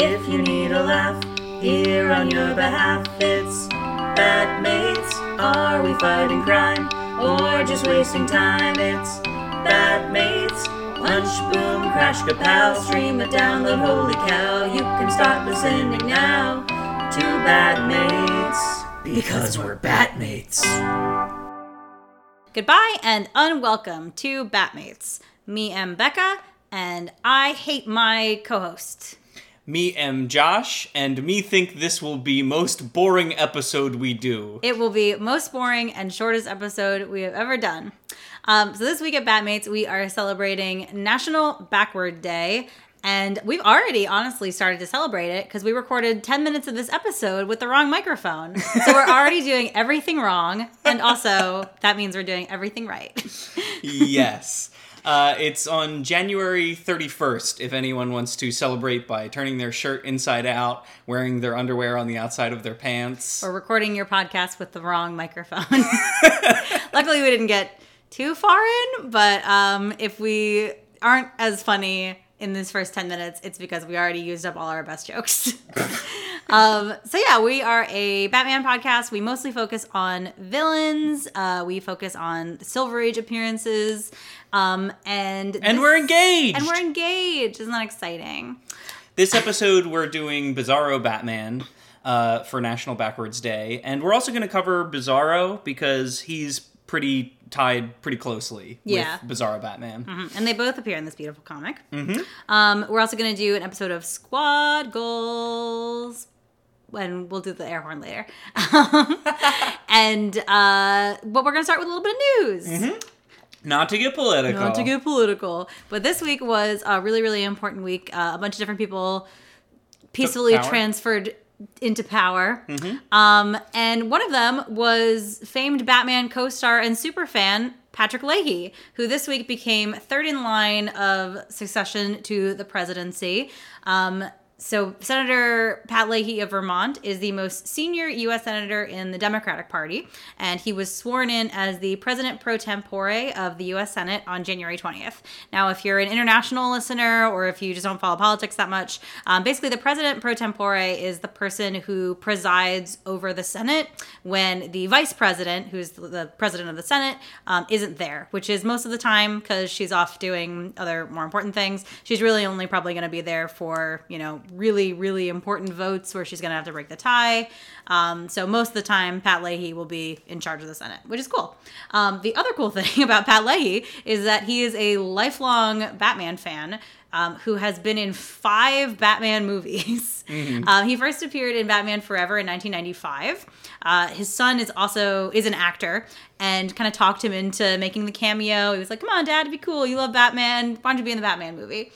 If you need a laugh, here on your behalf, it's Bad Mates. Are we fighting crime or just wasting time? It's Bad Mates. Punch, boom, crash, kapow, stream it, download, holy cow. You can start listening now to Bad Mates. Because we're Batmates. Goodbye and unwelcome to Batmates. Me am Becca, and I hate my co-host. Me am Josh, and me think this will be most boring episode we do. It will be most boring and shortest episode we have ever done. Um, so this week at Batmates, we are celebrating National Backward Day. And we've already honestly started to celebrate it because we recorded 10 minutes of this episode with the wrong microphone. So we're already doing everything wrong. And also, that means we're doing everything right. yes. Uh, it's on January 31st if anyone wants to celebrate by turning their shirt inside out, wearing their underwear on the outside of their pants. or recording your podcast with the wrong microphone. Luckily, we didn't get too far in, but um, if we aren't as funny in this first 10 minutes, it's because we already used up all our best jokes. um, so, yeah, we are a Batman podcast. We mostly focus on villains, uh, we focus on Silver Age appearances, um, and and this- we're engaged! And we're engaged. Isn't that exciting? This episode, we're doing Bizarro Batman uh, for National Backwards Day, and we're also going to cover Bizarro because he's pretty tied pretty closely Yeah. with Bizarro Batman. and they both appear in this beautiful comic. Um, we're also going to do an episode of Squad Goals. And we'll do the air horn later. and uh, but we're gonna start with a little bit of news. Not to get political. Not to get political, but this week was a really really important week. Uh, a bunch of different people peacefully transferred into power. Um, and one of them was famed Batman co-star and super fan Patrick Leahy, who this week became third in line of succession to the presidency. Um, so Senator Pat Leahy of Vermont is the most senior U.S. senator in the Democratic Party, and he was sworn in as the president pro tempore of the U.S. Senate on January 20th. Now, if you're an international listener or if you just don't follow politics that much, um, basically the president pro tempore is the person who presides over the Senate when the vice president, who's the president of the Senate, um, isn't there, which is most of the time because she's off doing other more important things. She's really only probably going to be there for, you know, really, really important votes where she's going to have to break the tie. Um, so most of the time, Pat Leahy will be in charge of the Senate, which is cool. Um, the other cool thing about Pat Leahy is that he is a lifelong Batman fan. Um, who has been in five Batman movies. Um, he first appeared in Batman Forever in 1995. Uh, his son is also is an actor and kind of talked him into making the cameo. He was like, "Come on, Dad, it'd be cool. You love Batman. Why don't you be in the Batman movie?"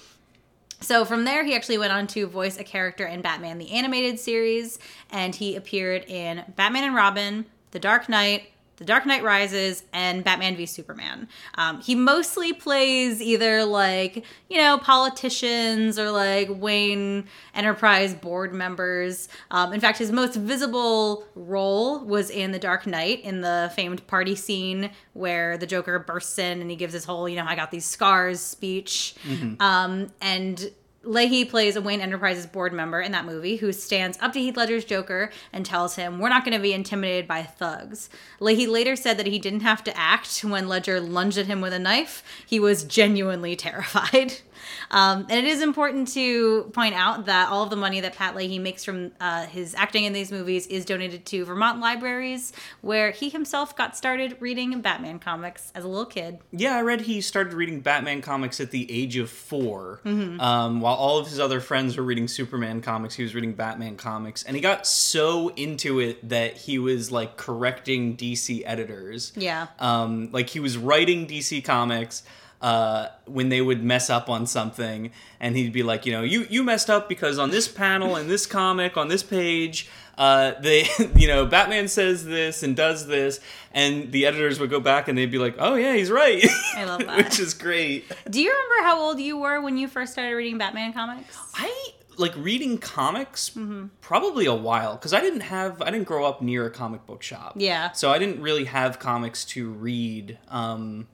So from there, he actually went on to voice a character in Batman the Animated Series, and he appeared in Batman and Robin, The Dark Knight, The Dark Knight Rises, and Batman v Superman. Um, he mostly plays either like, you know, politicians or like Wayne Enterprise board members. Um, in fact, his most visible role was in The Dark Knight in the famed party scene where the Joker bursts in and he gives his whole, you know, I got these scars speech. Um, and Leahy plays a Wayne Enterprises board member in that movie who stands up to Heath Ledger's Joker and tells him, We're not going to be intimidated by thugs. Leahy later said that he didn't have to act when Ledger lunged at him with a knife. He was genuinely terrified. Um, and it is important to point out that all of the money that Pat Leahy makes from uh, his acting in these movies is donated to Vermont libraries, where he himself got started reading Batman comics as a little kid. Yeah, I read he started reading Batman comics at the age of 4 Um, while all of his other friends were reading Superman comics, he was reading Batman comics, and he got so into it that he was like correcting DC editors. Yeah. Um, like he was writing DC comics uh, when they would mess up on something, and he'd be like, you know, you you messed up because on this panel, in this comic, on this page. Uh, they, you know, Batman says this and does this, and the editors would go back and they'd be like, "Oh yeah, he's right." I love that. which is great. Do you remember how old you were when you first started reading Batman comics? I like reading comics Mm-hmm. probably a while because I didn't have I didn't grow up near a comic book shop. Yeah. So I didn't really have comics to read. Um,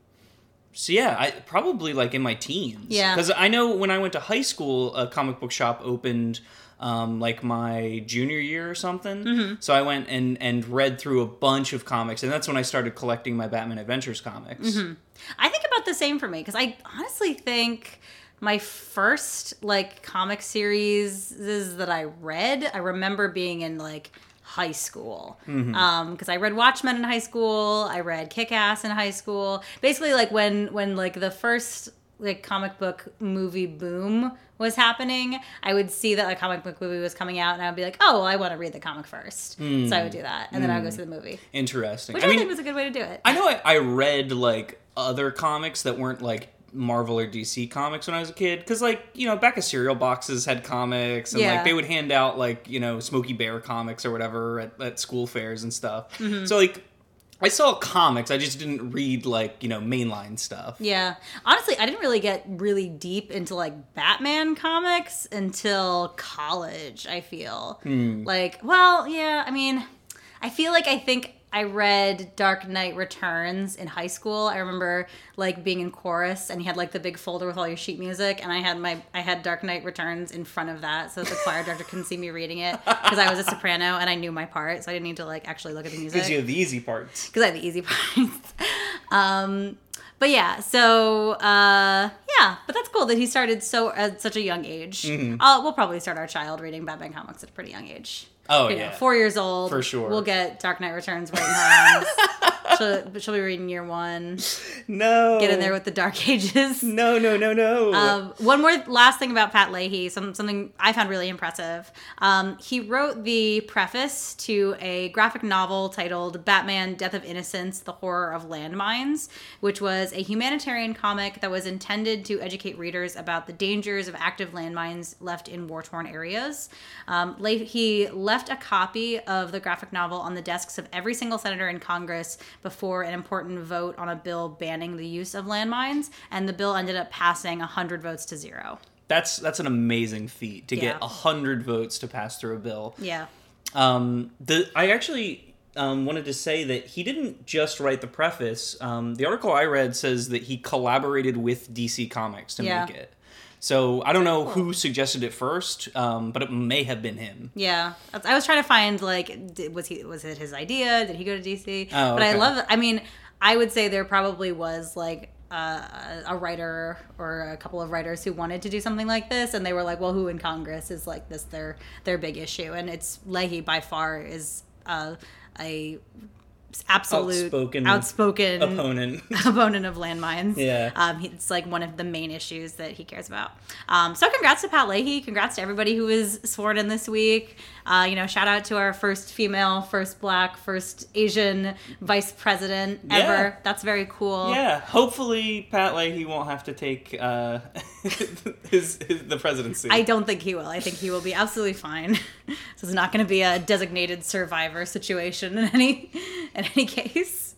so yeah, I probably like in my teens. Yeah. because I know when I went to high school, a comic book shop opened. Um, like my junior year or something. Mm-hmm. So I went and and read through a bunch of comics, and that's when I started collecting my Batman Adventures comics. Mm-hmm. I think about the same for me because I honestly think my first like comic series that I read, I remember being in like high school. Um because i read watchmen in high school i read kick-ass in high school. Basically like when when like the first like comic book movie boom was happening i would see that a comic book movie was coming out and i would be like oh well, i want to read the comic first. So i would do that and then i would go see the movie. Interesting. which I i, mean, think was a good way to do it. I know I, I read like other comics that weren't like Marvel or DC comics when I was a kid because like you know back of cereal boxes had comics and Yeah. like they would hand out like you know Smokey Bear comics or whatever at, at school fairs and stuff. Mm-hmm. So like I saw comics, I just didn't read like you know mainline stuff. Yeah. Honestly, I didn't really get really deep into like Batman comics until college, I feel. Like, well, yeah, I mean, I feel like I think I read Dark Knight Returns in high school. I remember like being in chorus and you had like the big folder with all your sheet music and I had my I had Dark Knight Returns in front of that so that the choir director couldn't see me reading it because I was a soprano and I knew my part so I didn't need to like actually look at the music Because you have the easy parts. because I have the easy parts. um, but yeah, so uh, yeah, but that's cool that he started so at such a young age. Mm-hmm. Uh, we'll probably start our child reading Batman comics at a pretty young age. Oh You know, yeah, four years old For sure. We'll get Dark Knight Returns right in her arms. she'll, she'll be reading year one. no, Get in there with the Dark Ages. no, no, no, no. Um, one more last thing about Pat Leahy, some, something I found really impressive. Um, he wrote the preface to a graphic novel titled Batman Death of Innocence The Horror of Landmines, which was a humanitarian comic that was intended to educate readers about the dangers of active landmines left in war torn areas. Um, Leahy left a copy of the graphic novel on the desks of every single senator in Congress before an important vote on a bill banning the use of landmines, and the bill ended up passing 100 votes to zero. that's that's an amazing feat to get Yeah. a hundred votes to pass through a bill. Yeah. Um, the I actually um, wanted to say that he didn't just write the preface. Um, the article I read says that he collaborated with DC Comics to Yeah. make it. So I don't know who suggested it first, um, but it may have been him. Yeah, I was trying to find like, did, was he was it his idea? Did he go to DC? Oh, but I love. I mean, I would say there probably was like uh, a writer or a couple of writers who wanted to do something like this, and they were like, "Well, who in Congress is like this? Their their big issue?" And it's Leahy by far is uh, a absolute Outspoken outspoken Opponent. opponent of landmines. Yeah. Um, he- it's like one of the main issues that he cares about. Um, so congrats to Pat Leahy. Congrats to everybody who was sworn in this week. Uh, you know, shout out to our first female, first black, first Asian vice president Yeah. ever. That's very cool. yeah, hopefully Pat Leahy won't have to take uh, his, his the presidency. I don't think he will. I think he will be absolutely fine. this is not going to be a designated survivor situation in any in any case.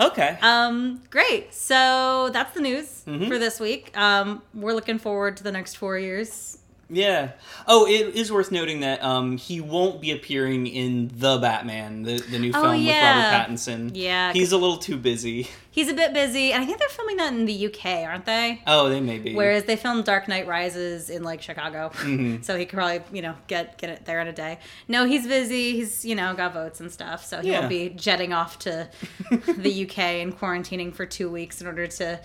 okay. Um, great. So that's the news Mm-hmm. for this week. Um, we're looking forward to the next four years. Yeah. Oh, it is worth noting that um, he won't be appearing in the Batman, the, the new Oh, film yeah. with Robert Pattinson. Yeah, He's a little too busy. He's a bit busy, and I think they're filming that in the UK, aren't they? Oh, they may be. Whereas they filmed Dark Knight Rises in like Chicago, Mm-hmm. so he could probably you know get get it there in a day. No, he's busy. He's you know got votes and stuff, so he Yeah. will be jetting off to the UK and quarantining for two weeks in order to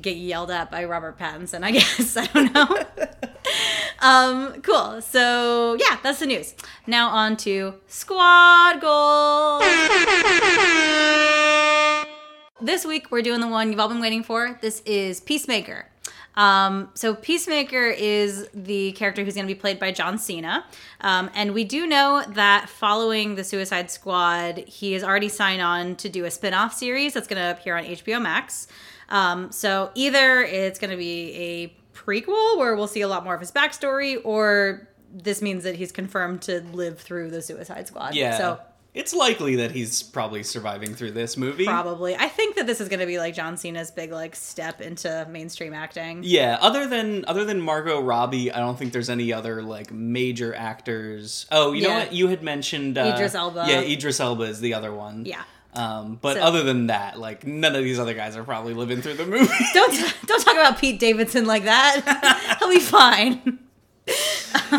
get yelled at by Robert Pattinson. I guess I don't know. um, cool. So yeah, that's the news. Now on to squad goals. This week we're doing the one you've all been waiting for. This is Peacemaker. Um, so Peacemaker is the character who's going to be played by John Cena, um, and we do know that following the Suicide Squad, he has already signed on to do a spin-off series that's going to appear on HBO Max. Um, so either it's going to be a prequel where we'll see a lot more of his backstory, or this means that he's confirmed to live through the Suicide Squad. yeah. So it's likely that he's probably surviving through this movie. Probably. I think that this is going to be like John Cena's big like step into mainstream acting. Yeah, other than other than Margot Robbie, I don't think there's any other like major actors. Oh, you know what? You had mentioned uh, Idris Elba. Yeah, Idris Elba is the other one. Yeah. Um, but So- other than that, like none of these other guys are probably living through the movie. Don't don't talk about Pete Davidson like that. He'll be fine.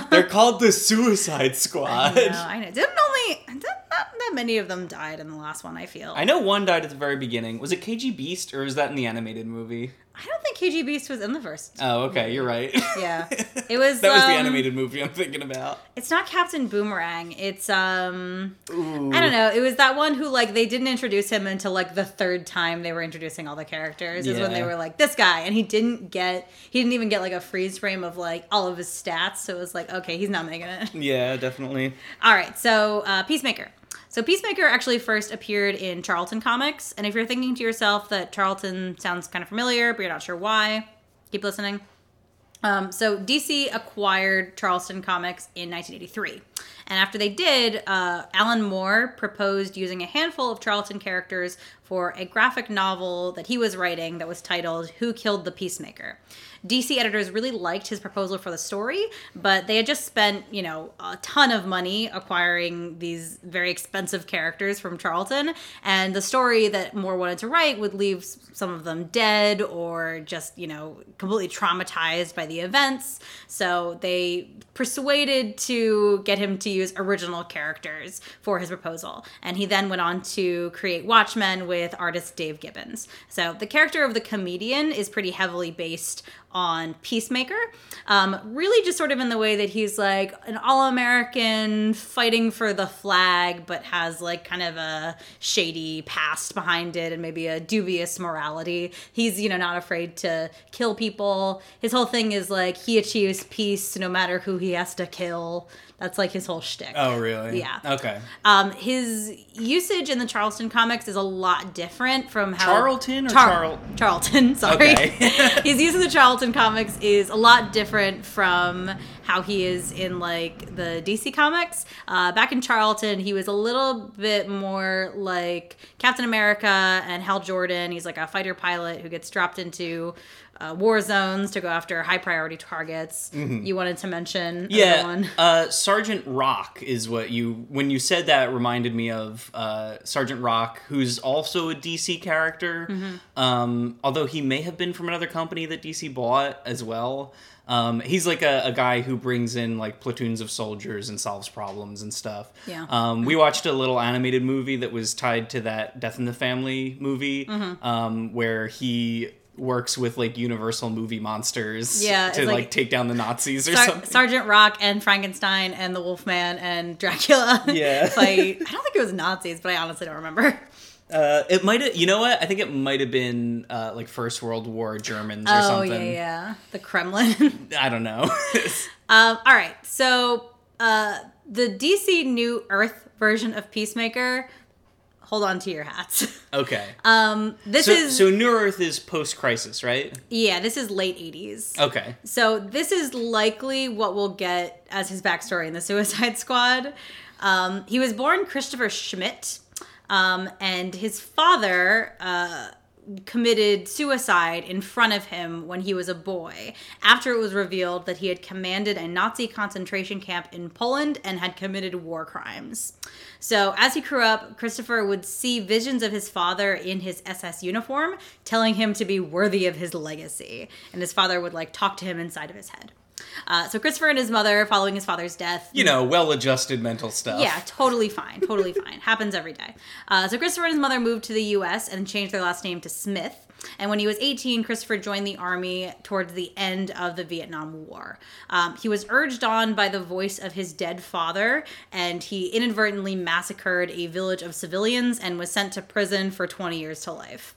They're called the Suicide Squad. I know, I know. Didn't only didn't, not that many of them died in the last one. I feel. I know one died at the very beginning. Was it KG Beast or is that in the animated movie? I don't think KG Beast was in the first. Oh, okay, you're right. Yeah. It was, that was the um, animated movie I'm thinking about. It's not Captain Boomerang. It's um Ooh. I don't know. It was that one who like they didn't introduce him until like the third time they were introducing all the characters. Is when they were like this guy, and he didn't get he didn't even get like a freeze frame of like all of his stats. So it was like okay, he's not making it. Yeah, definitely. All right, so uh, Peacemaker. So Peacemaker actually first appeared in Charlton Comics, and if you're thinking to yourself that Charlton sounds kind of familiar, but you're not sure why, keep listening. Um, so DC acquired Charlton Comics in 1983. And after they did, uh, Alan Moore proposed using a handful of Charlton characters for a graphic novel that he was writing that was titled Who Killed the Peacemaker. DC editors really liked his proposal for the story, but they had just spent, you know, a ton of money acquiring these very expensive characters from Charlton, and the story that Moore wanted to write would leave some of them dead or just, you know, completely traumatized by the events. So they persuaded to get him to use original characters for his proposal. And he then went on to create Watchmen with artist Dave Gibbons. So the character of the comedian is pretty heavily based on Peacemaker. Um, really, just sort of in the way that he's like an all American fighting for the flag, but has like kind of a shady past behind it and maybe a dubious morality. He's, you know, not afraid to kill people. His whole thing is like he achieves peace no matter who he has to kill. That's like his whole shtick. Oh, really? Yeah. Okay. Um, his usage in the Charleston comics is a lot different from how Charlton or Charl- Charlton. Sorry, Okay. his use of the Charlton comics is a lot different from how he is in like the DC comics. Uh, back in Charlton, he was a little bit more like Captain America and Hal Jordan. He's like a fighter pilot who gets dropped into. Uh, war zones to go after high priority targets. You wanted to mention Mm-hmm. Yeah, one. uh, Sergeant Rock is what you when you said that reminded me of uh, Sergeant Rock, who's also a DC character. Mm-hmm. Um, although he may have been from another company that DC bought as well. Um, he's like a, a guy who brings in like platoons of soldiers and solves problems and stuff. Yeah. Um, we watched a little animated movie that was tied to that Death in the Family movie, Mm-hmm. um, where he works with like Universal movie monsters Yeah, to like, like- take down the Nazis or Sar- something. Sergeant Rock and Frankenstein and the Wolfman and Dracula Yeah. fight. I don't think it was Nazis, but I honestly don't remember. Uh, it might have, you know what? I think it might have been uh, like First World War Germans or Oh something. yeah, yeah, the Kremlin. I don't know. um, all right, so uh, the DC New Earth version of Peacemaker. Hold on to your hats. okay. Um, this so, is so New Earth is post crisis, right? yeah, this is late '80s. Okay. So this is likely what we'll get as his backstory in the Suicide Squad. Um, he was born Christopher Schmidt, um, and his father uh, committed suicide in front of him when he was a boy. After it was revealed that he had commanded a Nazi concentration camp in Poland and had committed war crimes. So as he grew up, Christopher would see visions of his father in his SS uniform, telling him to be worthy of his legacy. And his father would like talk to him inside of his head. Uh, so Christopher and his mother, following his father's death, You know, well adjusted mental stuff. yeah, totally fine. Totally fine. Happens every day. Uh, so Christopher and his mother moved to the U.S. and changed their last name to Smith. And when he was 18, Christopher joined the army towards the end of the Vietnam War. Um, he was urged on by the voice of his dead father, and he inadvertently massacred a village of civilians and was sent to prison for 20 years to life.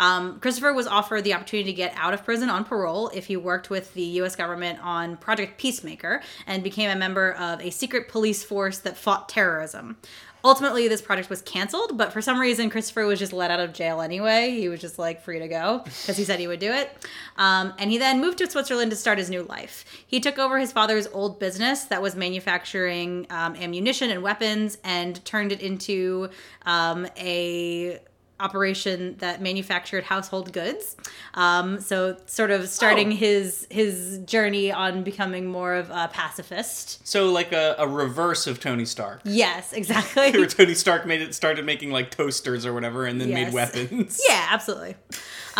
Um, Christopher was offered the opportunity to get out of prison on parole if he worked with the U.S. government on Project Peacemaker and became a member of a secret police force that fought terrorism. Ultimately, this project was canceled, but for some reason, Christopher was just let out of jail anyway. He was just like free to go because he said he would do it. Um, and he then moved to Switzerland to start his new life. He took over his father's old business that was manufacturing um, ammunition and weapons and turned it into um, a operation that manufactured household goods. Um, so sort of starting Oh. his his journey on becoming more of a pacifist. So like a, a reverse of Tony Stark. Yes, exactly. Where Tony Stark made it started making like toasters or whatever and then Yes. made weapons. Yeah, absolutely.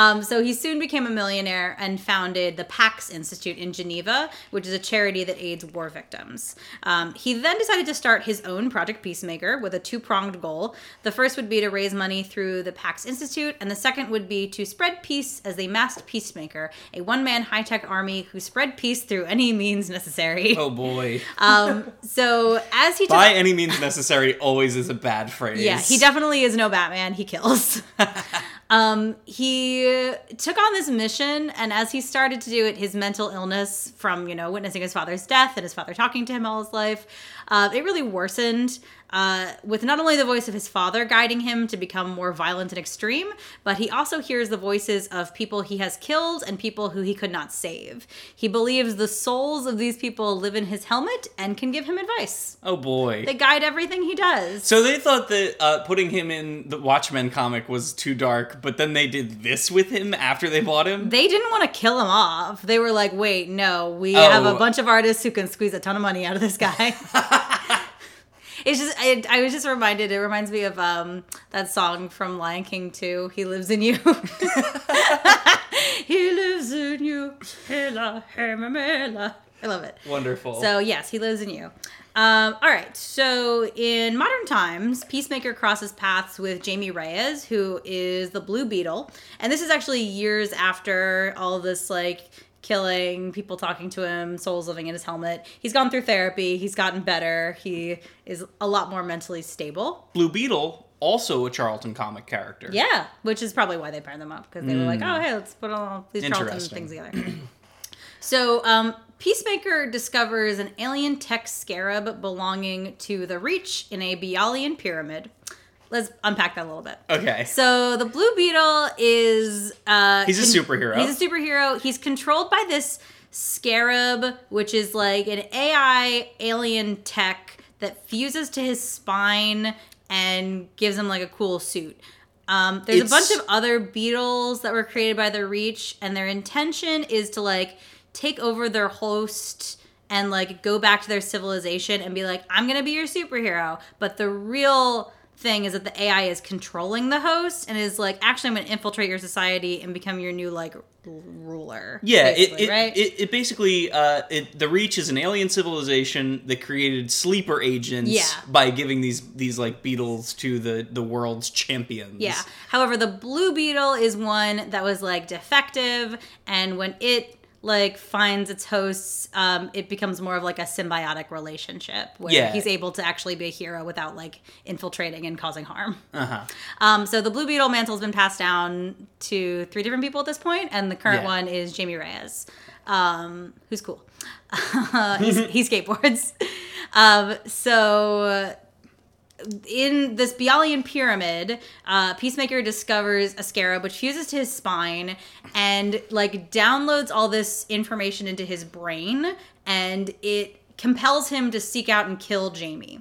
Um, so he soon became a millionaire and founded the Pax Institute in Geneva, which is a charity that aids war victims. Um, he then decided to start his own Project Peacemaker with a two pronged goal. The first would be to raise money through the Pax Institute, and the second would be to spread peace as a masked peacemaker, a one man high tech army who spread peace through any means necessary. Oh boy. Um, so as he By any means necessary always is a bad phrase. yeah, he definitely is no Batman. He kills. um, he took on this mission, and as he started to do it, his mental illness from you know witnessing his father's death and his father talking to him all his life, uh, it really worsened. Uh, with not only the voice of his father guiding him to become more violent and extreme, but he also hears the voices of people he has killed and people who he could not save. He believes the souls of these people live in his helmet and can give him advice. Oh boy. They guide everything he does. so they thought that uh, putting him in the Watchmen comic was too dark, but then they did this with him after they bought him. they didn't want to kill him off. They were like, wait, no, we have a Oh. bunch of artists who can squeeze a ton of money out of this guy. it's just, I, I was just reminded, it reminds me of um, that song from Lion King 2, He Lives in You. he lives in you. Hela, hema, mela. I love it. Wonderful. So yes, he lives in you. Um, all right. So in modern times, Peacemaker crosses paths with Jamie Reyes, who is the Blue Beetle, and this is actually years after all this like killing, people talking to him, souls living in his helmet. He's gone through therapy. He's gotten better. He is a lot more mentally stable. Blue Beetle, also a Charlton comic character. Yeah, which is probably why they paired them up because they were like, oh hey, let's put all these Charlton things together. so um, Peacemaker discovers an alien tech scarab belonging to the Reach in a Bialyan pyramid. Let's unpack that a little bit. Okay. So the Blue Beetle is uh, He's a superhero. He's a superhero. He's controlled by this scarab, which is like an AI alien tech that fuses to his spine and gives him like a cool suit. Um, there's It's- a bunch of other beetles that were created by the Reach, and their intention is to like take over their host and like go back to their civilization and be like, I'm gonna be your superhero. But the real thing is that the AI is controlling the host and is like, actually, I'm gonna infiltrate your society and become your new like ruler. Yeah, it basically, it, right? it, it basically uh, it, the Reach is an alien civilization that created sleeper agents Yeah. by giving these these like beetles to the the world's champions. Yeah. However, the blue beetle is one that was like defective, and when it like finds its hosts, um, it becomes more of like a symbiotic relationship where Yeah. he's able to actually be a hero without like infiltrating and causing harm. Uh huh. Um, so the blue beetle mantle has been passed down to three different people at this point, and the current Yeah. one is Jamie Reyes, um, who's cool. he's, he skateboards. Um, so in this Bialyan pyramid, uh, Peacemaker discovers a scarab which fuses to his spine and like downloads all this information into his brain, and it compels him to seek out and kill Jamie.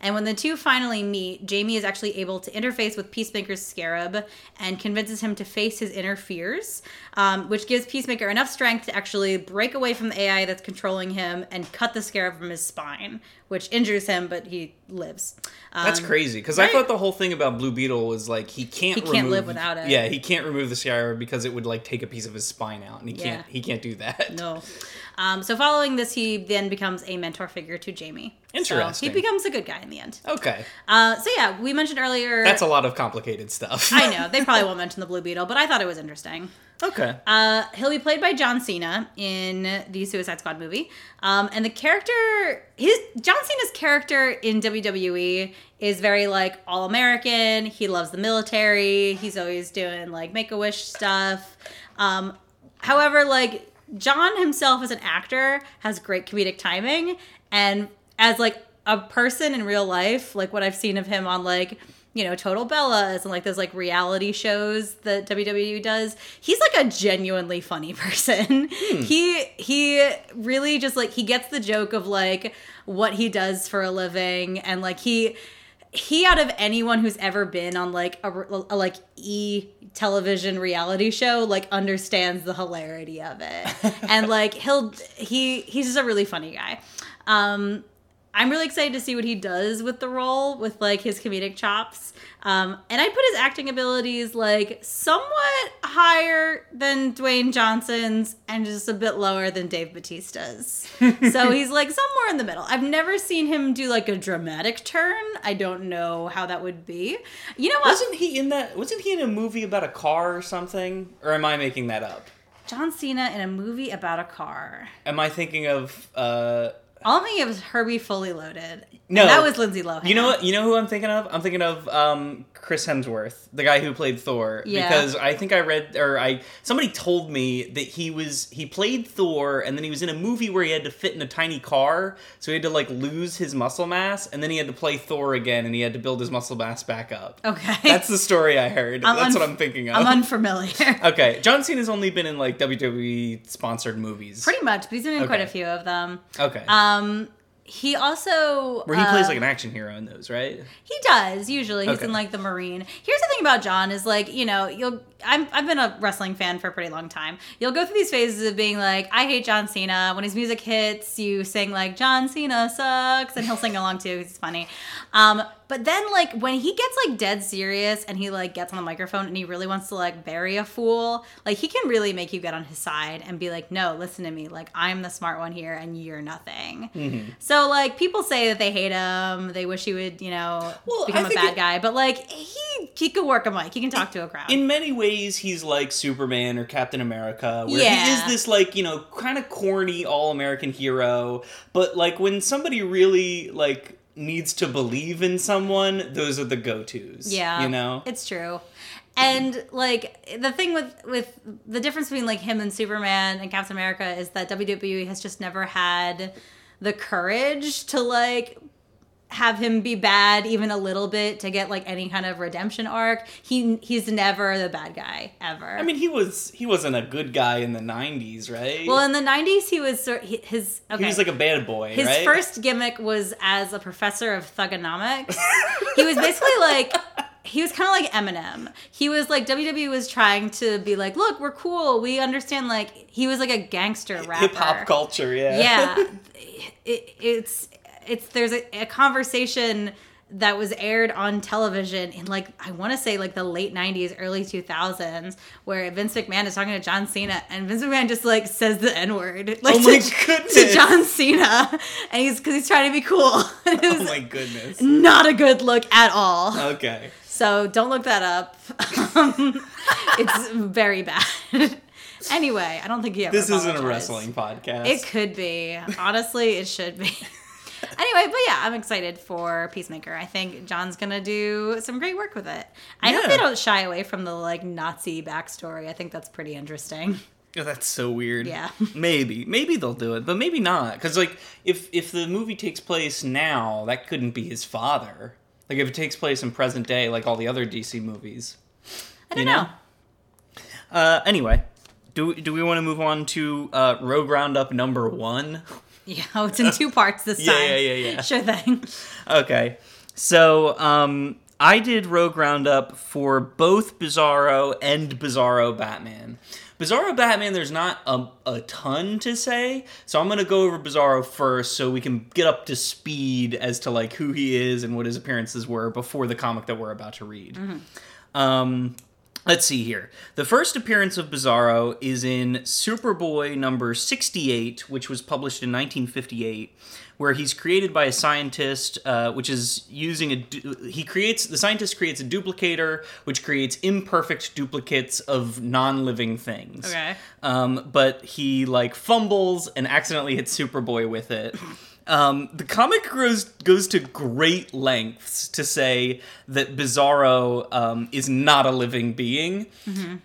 And when the two finally meet, Jamie is actually able to interface with Peacemaker's scarab and convinces him to face his inner fears, um, which gives Peacemaker enough strength to actually break away from the AI that's controlling him and cut the scarab from his spine, which injures him, but he lives. Um, That's crazy because I thought the whole thing about Blue Beetle was like he can't He can't remove- live without it. Yeah, he can't remove the scarab because it would like take a piece of his spine out, and he can't he can't do that. No. Um, so following this, he then becomes a mentor figure to Jamie. So Interesting. he becomes a good guy in the end. Okay, Uh, so yeah, we mentioned earlier. that's a lot of complicated stuff. I know they probably won't mention the Blue Beetle, but I thought it was interesting. okay. Uh, he'll be played by John Cena in the Suicide Squad movie, um, and the character, his John Cena's character in WWE is very like all American. He loves the military. He's always doing like Make a Wish stuff. Um, however, like John himself as an actor has great comedic timing, and as like a person in real life, like what I've seen of him on like you know Total Bellas and like those like reality shows that WWE does, he's like a genuinely funny person. Hmm. He he really just like he gets the joke of like what he does for a living and like he he out of anyone who's ever been on like a, a like e television reality show like understands the hilarity of it. And like he'll he he's just a really funny guy. Um I'm really excited to see what he does with the role, with like his comedic chops. Um, and I put his acting abilities like somewhat higher than Dwayne Johnson's and just a bit lower than Dave Batista's. so he's like somewhere in the middle. I've never seen him do like a dramatic turn. I don't know how that would be. You know what? Wasn't he in that? Wasn't he in a movie about a car or something? Or am I making that up? John Cena in a movie about a car. Am I thinking of? uh All I'm thinking of is Herbie Fully Loaded. No. That was Lindsay Lohan. You know what? You know who I'm thinking of? I'm thinking of um, Chris Hemsworth, the guy who played Thor. Yeah. Because I think I read or I somebody told me that he was he played Thor and then he was in a movie where he had to fit in a tiny car, so he had to like lose his muscle mass and then he had to play Thor again and he had to build his muscle mass back up. Okay. That's the story I heard. I'm That's unf- what I'm thinking of. I'm unfamiliar. okay, John Cena's only been in like WWE sponsored movies. Pretty much, but he's been in quite a few of them. okay. Um, he also where he plays uh, like an action hero in those, right? He does usually. He's in like the Marine. Here's the thing about John is like you know you'll I'm I've been a wrestling fan for a pretty long time. You'll go through these phases of being like I hate John Cena. When his music hits, you sing like John Cena sucks, and he'll sing along too. He's funny. Um, but then like when he gets like dead serious and he like gets on the microphone and he really wants to like bury a fool, like he can really make you get on his side and be like, no, listen to me. Like I'm the smart one here and you're nothing. Mm-hmm. So like people say that they hate him, they wish he would, you know, Well, become I a bad it- guy. But like he he could work a mic. He can talk to a crowd. in many ways he's like superman or captain america where he is this like you know kind of corny all-american hero but like when somebody really like needs to believe in someone those are the go-to's yeah, you know it's true. And like the thing with with the difference between like him and Superman and Captain America is that WWE has just never had the courage to like have him be bad even a little bit to get like any kind of redemption arc. He he's never the bad guy ever. i mean he was he wasn't a good guy in the 90s right well, in the '90s, he was sort he- his okay. he was like a bad boy His right first gimmick was as a professor of Thuganomics. he was basically like he was kind of like Eminem. He was like WWE was trying to be like, look, we're cool. We understand. Like he was like a gangster rapper. hip-hop culture yeah Yeah, it, it's it's there's a, a conversation that was aired on television in like I want to say like the late 90s early 2000s where Vince McMahon is talking to John Cena and Vince McMahon just like says the n-word like Oh my to, goodness. to John Cena and he's cuz he's trying to be cool. oh my goodness not a good look at all. okay So don't look that up. Um, it's very bad. anyway, I don't think he ever this isn't a wrestling podcast It could be. Honestly, it should be. Anyway, but yeah, I'm excited for Peacemaker. I think John's gonna do some great work with it. I hope they don't shy away from the like Nazi backstory. I think that's pretty interesting. Oh, that's so weird. Yeah. maybe, maybe they'll do it, but maybe not. Because like, if if the movie takes place now, that couldn't be his father. Like, if it takes place in present day, like all the other DC movies. I don't You know? know. Uh, anyway, do do we want to move on to uh, Rogue Roundup number one? Yeah, oh, it's in two parts this Yeah, time. yeah, yeah, yeah. Sure thing. Okay, so um, I did Rogue Roundup for both Bizarro and Bizarro Batman. Bizarro Batman, there's not a, a ton to say, so I'm gonna go over Bizarro first, so we can get up to speed as to like who he is and what his appearances were before the comic that we're about to read. Um, let's see here. The first appearance of Bizarro is in Superboy number 68, which was published in 1958, where he's created by a scientist, uh, which is using a. Du- he creates the scientist creates a duplicator, which creates imperfect duplicates of non-living things. Okay. Um, but he like fumbles and accidentally hits Superboy with it. Um, the comic goes goes to great lengths to say that Bizarro um, is not a living being,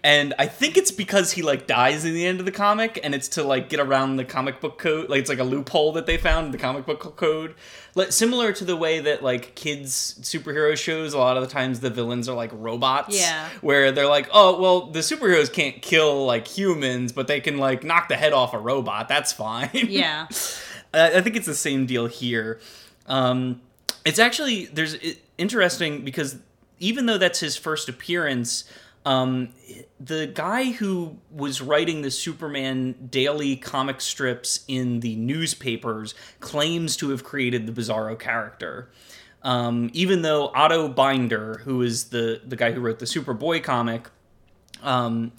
and I think it's because he like dies in the end of the comic, and it's to like get around the comic book code. Like it's like a loophole that they found in the comic book code, like similar to the way that like kids superhero shows. A lot of the times the villains are like robots Yeah. where they're like, oh, well, the superheroes can't kill like humans, but they can like knock the head off a robot. That's fine. Yeah. I think it's the same deal here. Um, it's actually there's it, interesting because even though that's his first appearance, um, the guy who was writing the Superman daily comic strips in the newspapers claims to have created the Bizarro character. Um, even though Otto Binder, who is the the guy who wrote the Superboy comic, um,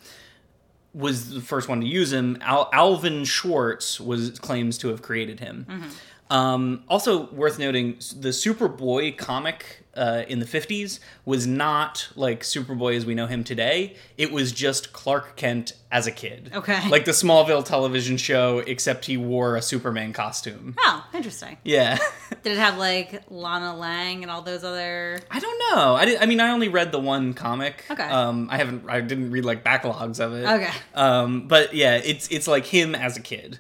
was the first one to use him. Al- Alvin Schwartz was claims to have created him. Mm-hmm. Um, also worth noting, the Superboy comic uh, in the '50s was not like Superboy as we know him today. It was just Clark Kent as a kid. Okay. like the Smallville television show, except he wore a Superman costume. Oh, interesting. Yeah. Did it have like Lana Lang and all those other? I don't know. I, did, I mean, I only read the one comic. Okay. Um, I haven't. I didn't read like backlogs of it. Okay. Um, but yeah, it's it's like him as a kid.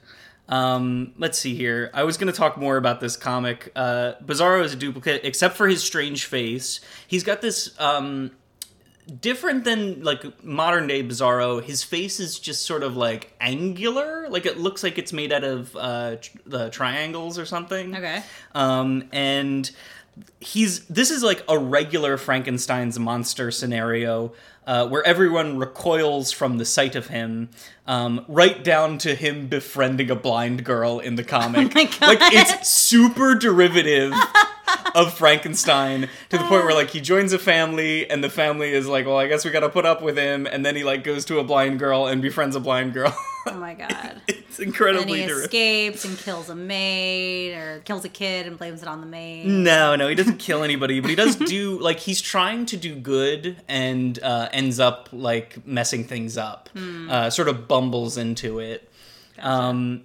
Um, let's see here. I was going to talk more about this comic. Uh, Bizarro is a duplicate, except for his strange face. He's got this um, different than like modern day Bizarro. His face is just sort of like angular, like it looks like it's made out of uh, tr- the triangles or something. Okay. Um, and he's this is like a regular Frankenstein's monster scenario uh, where everyone recoils from the sight of him, um, right down to him befriending a blind girl in the comic. my God. Like it's super derivative of Frankenstein to the point where like he joins a family and the family is like, well, I guess we got to put up with him, and then he like goes to a blind girl and befriends a blind girl. Oh my god. it's incredibly. and he escapes and kills a maid or kills a kid and blames it on the maid. No, no, he doesn't kill anybody, but he does do like he's trying to do good and uh, ends up like messing things up. Uh, sort of bumbles into it. Um,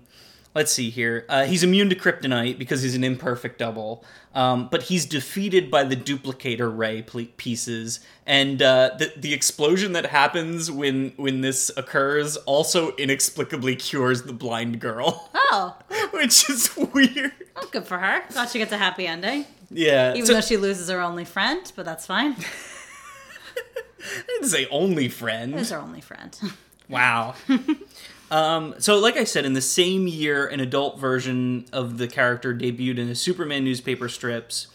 let's see here. Uh, he's immune to kryptonite because he's an imperfect double, um, but he's defeated by the duplicator ray pieces, and uh, the the explosion that happens when when this occurs also inexplicably cures the blind girl, Oh, which is weird. well, good for her. Thought she gets a happy ending, Yeah, even so- though she loses her only friend. But that's fine. I didn't say only friend. It's her only friend. Wow. um, so, like I said, in the same year, an adult version of the character debuted in the Superman newspaper strips.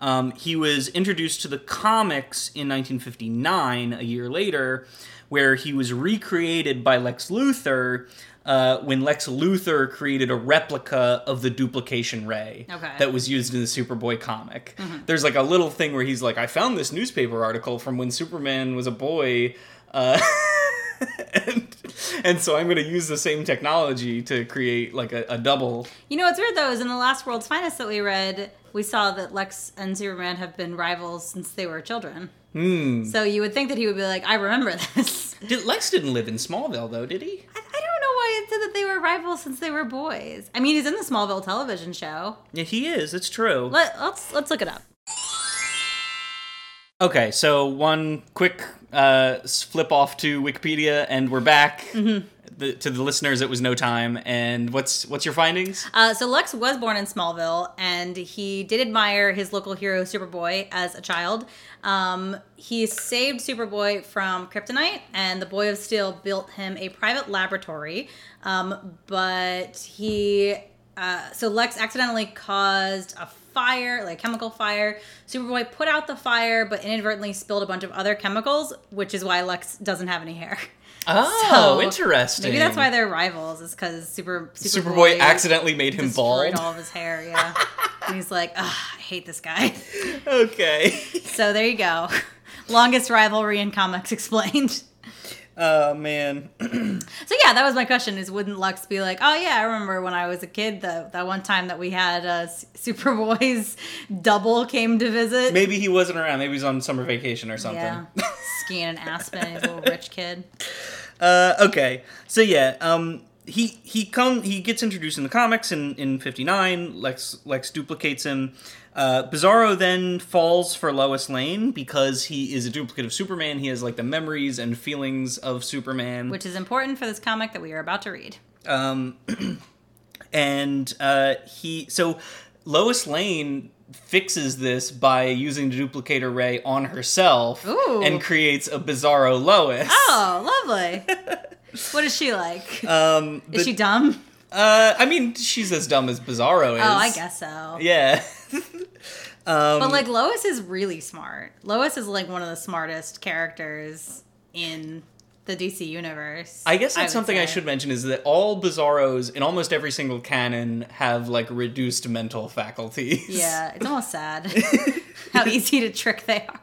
Um, he was introduced to the comics in 1959, a year later, where he was recreated by Lex Luthor. Uh, when Lex Luthor created a replica of the duplication ray Okay. that was used in the Superboy comic. There's like a little thing where he's like, I found this newspaper article from when Superman was a boy. Uh, and, and so I'm going to use the same technology to create like a, a double. You know what's weird though is in the last World's Finest that we read, we saw that Lex and Superman have been rivals since they were children. Hmm. So you would think that he would be like, I remember this. Did, Lex didn't live in Smallville though, did he? I, I don't know why it said that they were rivals since they were boys. I mean, he's in the Smallville television show. Yeah, he is. It's true. Let, let's let's look it up. Okay, so one quick uh, flip off to Wikipedia, and we're back. Mm-hmm. The, to the listeners, it was no time. And what's what's your findings? Uh, so Lex was born in Smallville, and he did admire his local hero Superboy as a child. Um, he saved Superboy from kryptonite, and the Boy of Steel built him a private laboratory. Um, but he, uh, so Lex accidentally caused a fire, like chemical fire. Superboy put out the fire, but inadvertently spilled a bunch of other chemicals, which is why Lex doesn't have any hair. Oh, So, interesting. Maybe that's why they're rivals, is because Super Superboy accidentally made him bald. all of his hair. Yeah, and he's like, Ugh, I hate this guy. Okay. So there you go. Longest rivalry in comics explained. Oh man. So yeah, that was my question: Is wouldn't Lex be like, oh yeah, I remember when I was a kid, the that one time that we had uh, Superboy's double came to visit. Maybe he wasn't around. Maybe he's on summer vacation or something. Yeah, skiing in Aspen, he's a little rich kid. Uh, okay, so yeah, um, he he come he gets introduced in the comics in in '59. Lex Lex duplicates him. Uh, Bizarro then falls for Lois Lane because he is a duplicate of Superman. He has like the memories and feelings of Superman. Which is important for this comic that we are about to read. Um, and uh, he so Lois Lane fixes this by using the duplicator ray on herself Ooh. and creates a Bizarro Lois. Oh, lovely. what is she like? Um, is the- she dumb? Uh, I mean, she's as dumb as Bizarro is. Oh, I guess so. Yeah. um, But like Lois is really smart. Lois is like one of the smartest characters in the DC universe. I guess that's something I should mention is that all Bizarros in almost every single canon have like reduced mental faculties. Yeah, it's almost sad how easy to trick they are.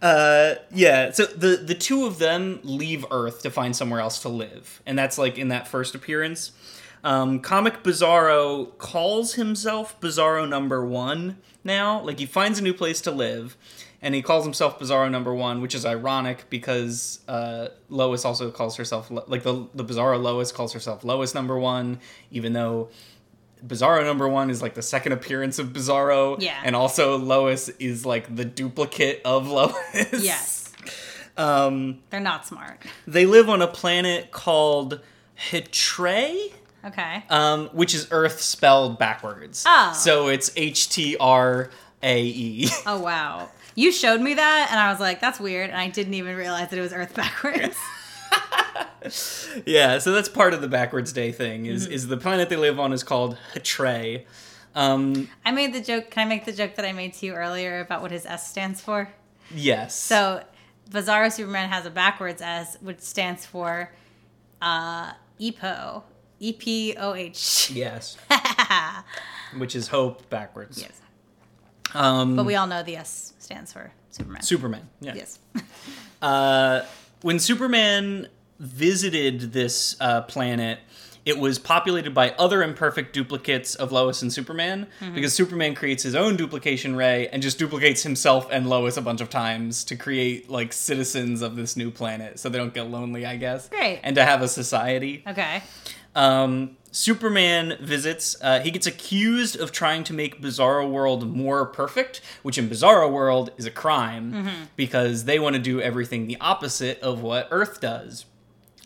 Uh, yeah. So the the two of them leave Earth to find somewhere else to live, and that's like in that first appearance. Um, Comic Bizarro calls himself Bizarro Number One now. Like he finds a new place to live, and he calls himself Bizarro Number One, which is ironic because uh, Lois also calls herself like the the Bizarro Lois calls herself Lois Number One, even though. Bizarro number one is like the second appearance of Bizarro. Yeah. And also Lois is like the duplicate of Lois. Yes, Um, they're not smart. they live on a planet called Htrae, Okay. um, which is Earth spelled backwards. Oh. So it's H T R A E. Oh wow. You showed me that and I was like, that's weird, and I didn't even realize that it was Earth backwards. Yeah, so that's part of the backwards day thing. Is Mm-hmm. is the planet they live on is called Htrae. Um, I made the joke. Can I make the joke that I made to you earlier about what his S stands for? yes. So, Bizarro Superman has a backwards S, which stands for uh, EPO. E P O H. yes. which is hope backwards. Yes. Um, But we all know the S stands for Superman. Superman. Yeah. Yes. Uh, when Superman visited this uh, planet, it was populated by other imperfect duplicates of Lois and Superman because Superman creates his own duplication ray and just duplicates himself and Lois a bunch of times to create like citizens of this new planet so they don't get lonely, I guess. Great. And to have a society. Okay. Um, Superman visits. Uh, he gets accused of trying to make Bizarro World more perfect, which in Bizarro World is a crime because they want to do everything the opposite of what Earth does.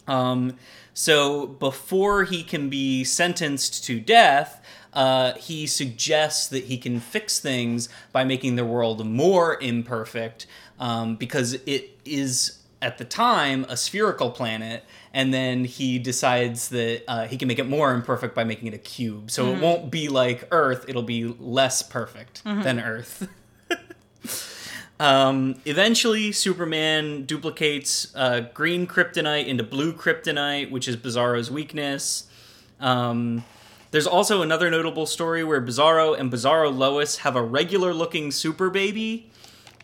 Um, so before he can be sentenced to death, uh, he suggests that he can fix things by making the world more imperfect um, because it is at the time a spherical planet and then he decides that uh, he can make it more imperfect by making it a cube. So it won't be like earth it'll be less perfect than earth. Um, eventually, Superman duplicates uh, green kryptonite into blue kryptonite, which is Bizarro's weakness. Um, there's also another notable story where Bizarro and Bizarro Lois have a regular looking super baby,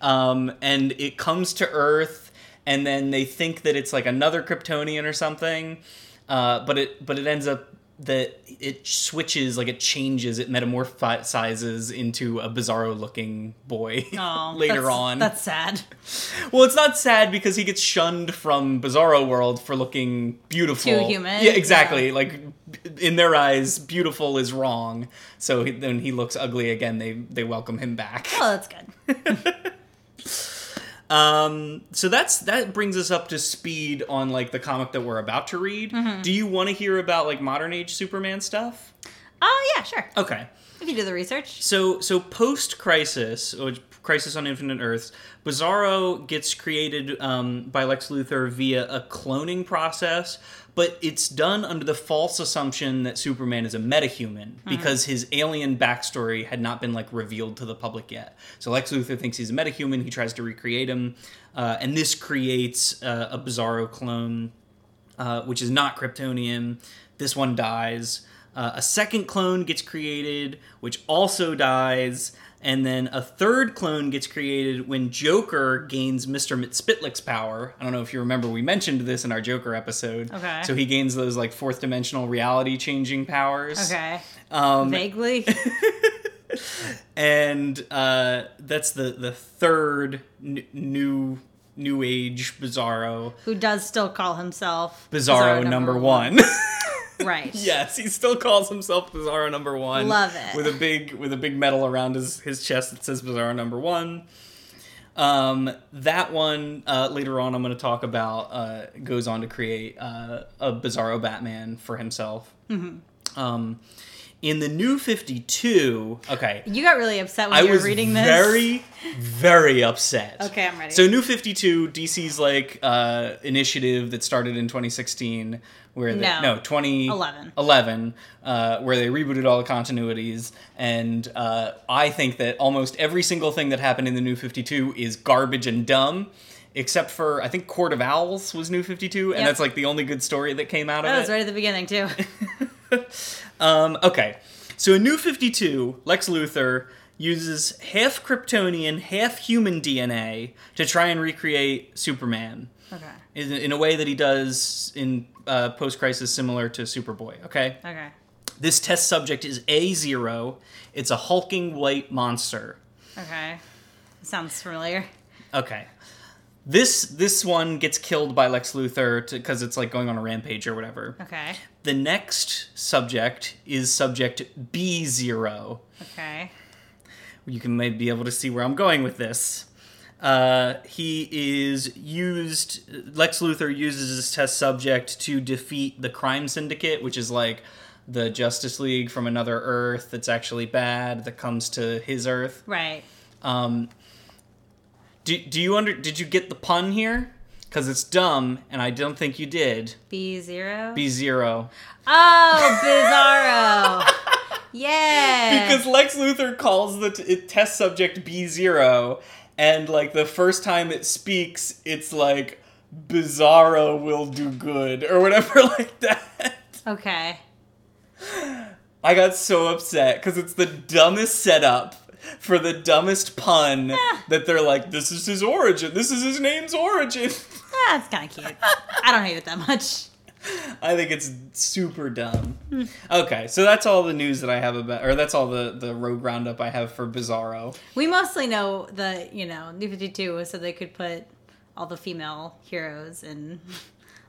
um, and it comes to Earth, and then they think that it's like another Kryptonian or something, uh, but it but it ends up that it switches like it changes it metamorphosizes into a bizarro looking boy Oh, later that's- on That's sad. well, it's not sad because he gets shunned from Bizarro World for looking beautiful. Too human? Yeah, exactly. Yeah. Like in their eyes, beautiful is wrong. So he, then he looks ugly again. They they welcome him back. Oh, that's good. Um, so that's that brings us up to speed on like the comic that we're about to read. Mm-hmm. Do you want to hear about like modern age Superman stuff? Oh yeah, sure. Okay. If you do the research. So so post Crisis, or Crisis on Infinite Earths, Bizarro gets created um, by Lex Luthor via a cloning process, but it's done under the false assumption that Superman is a metahuman because his alien backstory had not been like revealed to the public yet. So Lex Luthor thinks he's a metahuman. He tries to recreate him, uh, and this creates uh, a Bizarro clone uh, which is not Kryptonian. This one dies. Uh, a second clone gets created, which also dies. And then a third clone gets created when Joker gains Mr. Mxyzptlk's power. I don't know if you remember, we mentioned this in our Joker episode. Okay. So he gains those like fourth dimensional reality changing powers. Okay. Um, Vaguely. and uh, that's the the third n- new new age Bizarro. Who does still call himself Bizarro, number, one. Right. Yes, he still calls himself Bizarro number one. Love it. With a big with a big medal around his, his chest that says Bizarro number one. Um, that one uh, later on I'm going to talk about uh, goes on to create uh, a Bizarro Batman for himself. Mm-hmm. Um, In the new 52, okay, You got really upset when I you were was reading this. very, very upset. Okay, I'm ready. So, New 52, DC's like uh, initiative that started in 2016, where they, No. no 20 11. 11, uh, where they rebooted all the continuities, and uh, I think that almost every single thing that happened in the New 52 is garbage and dumb. Except for I think Court of Owls was New Fifty Two, and Yep. that's like the only good story that came out of it. That it. was right at the beginning too. Um, okay, so in New 52, Lex Luthor uses half Kryptonian, half human DNA to try and recreate Superman okay. in, in a way that he does in uh, Post Crisis, similar to Superboy. Okay, Okay. this test subject is A0. It's a hulking white monster. Okay. Sounds familiar. Okay. This this one gets killed by Lex Luthor because it's like going on a rampage or whatever. Okay. The next subject is subject B0. Okay. you can maybe be able to see where I'm going with this. Uh, he is used. Lex Luthor uses his test subject to defeat the crime syndicate, which is like the Justice League from another Earth that's actually bad that comes to his Earth. Right. Um, do, do you under did you get the pun here? Because it's dumb, and I don't think you did. B zero. B zero. Oh, Bizarro. yeah. because Lex Luthor calls the t- test subject B zero, and like the first time it speaks, it's like Bizarro will do good or whatever like that. okay. I got so upset because it's the dumbest setup for the dumbest pun ah. that they're like, this is his origin, this is his name's origin. That's kind of cute. I don't hate it that much. I think it's super dumb. Okay, so that's all the news that I have about, or that's all the the rogue roundup I have for Bizarro. We mostly know that you know New Fifty Two was so they could put all the female heroes in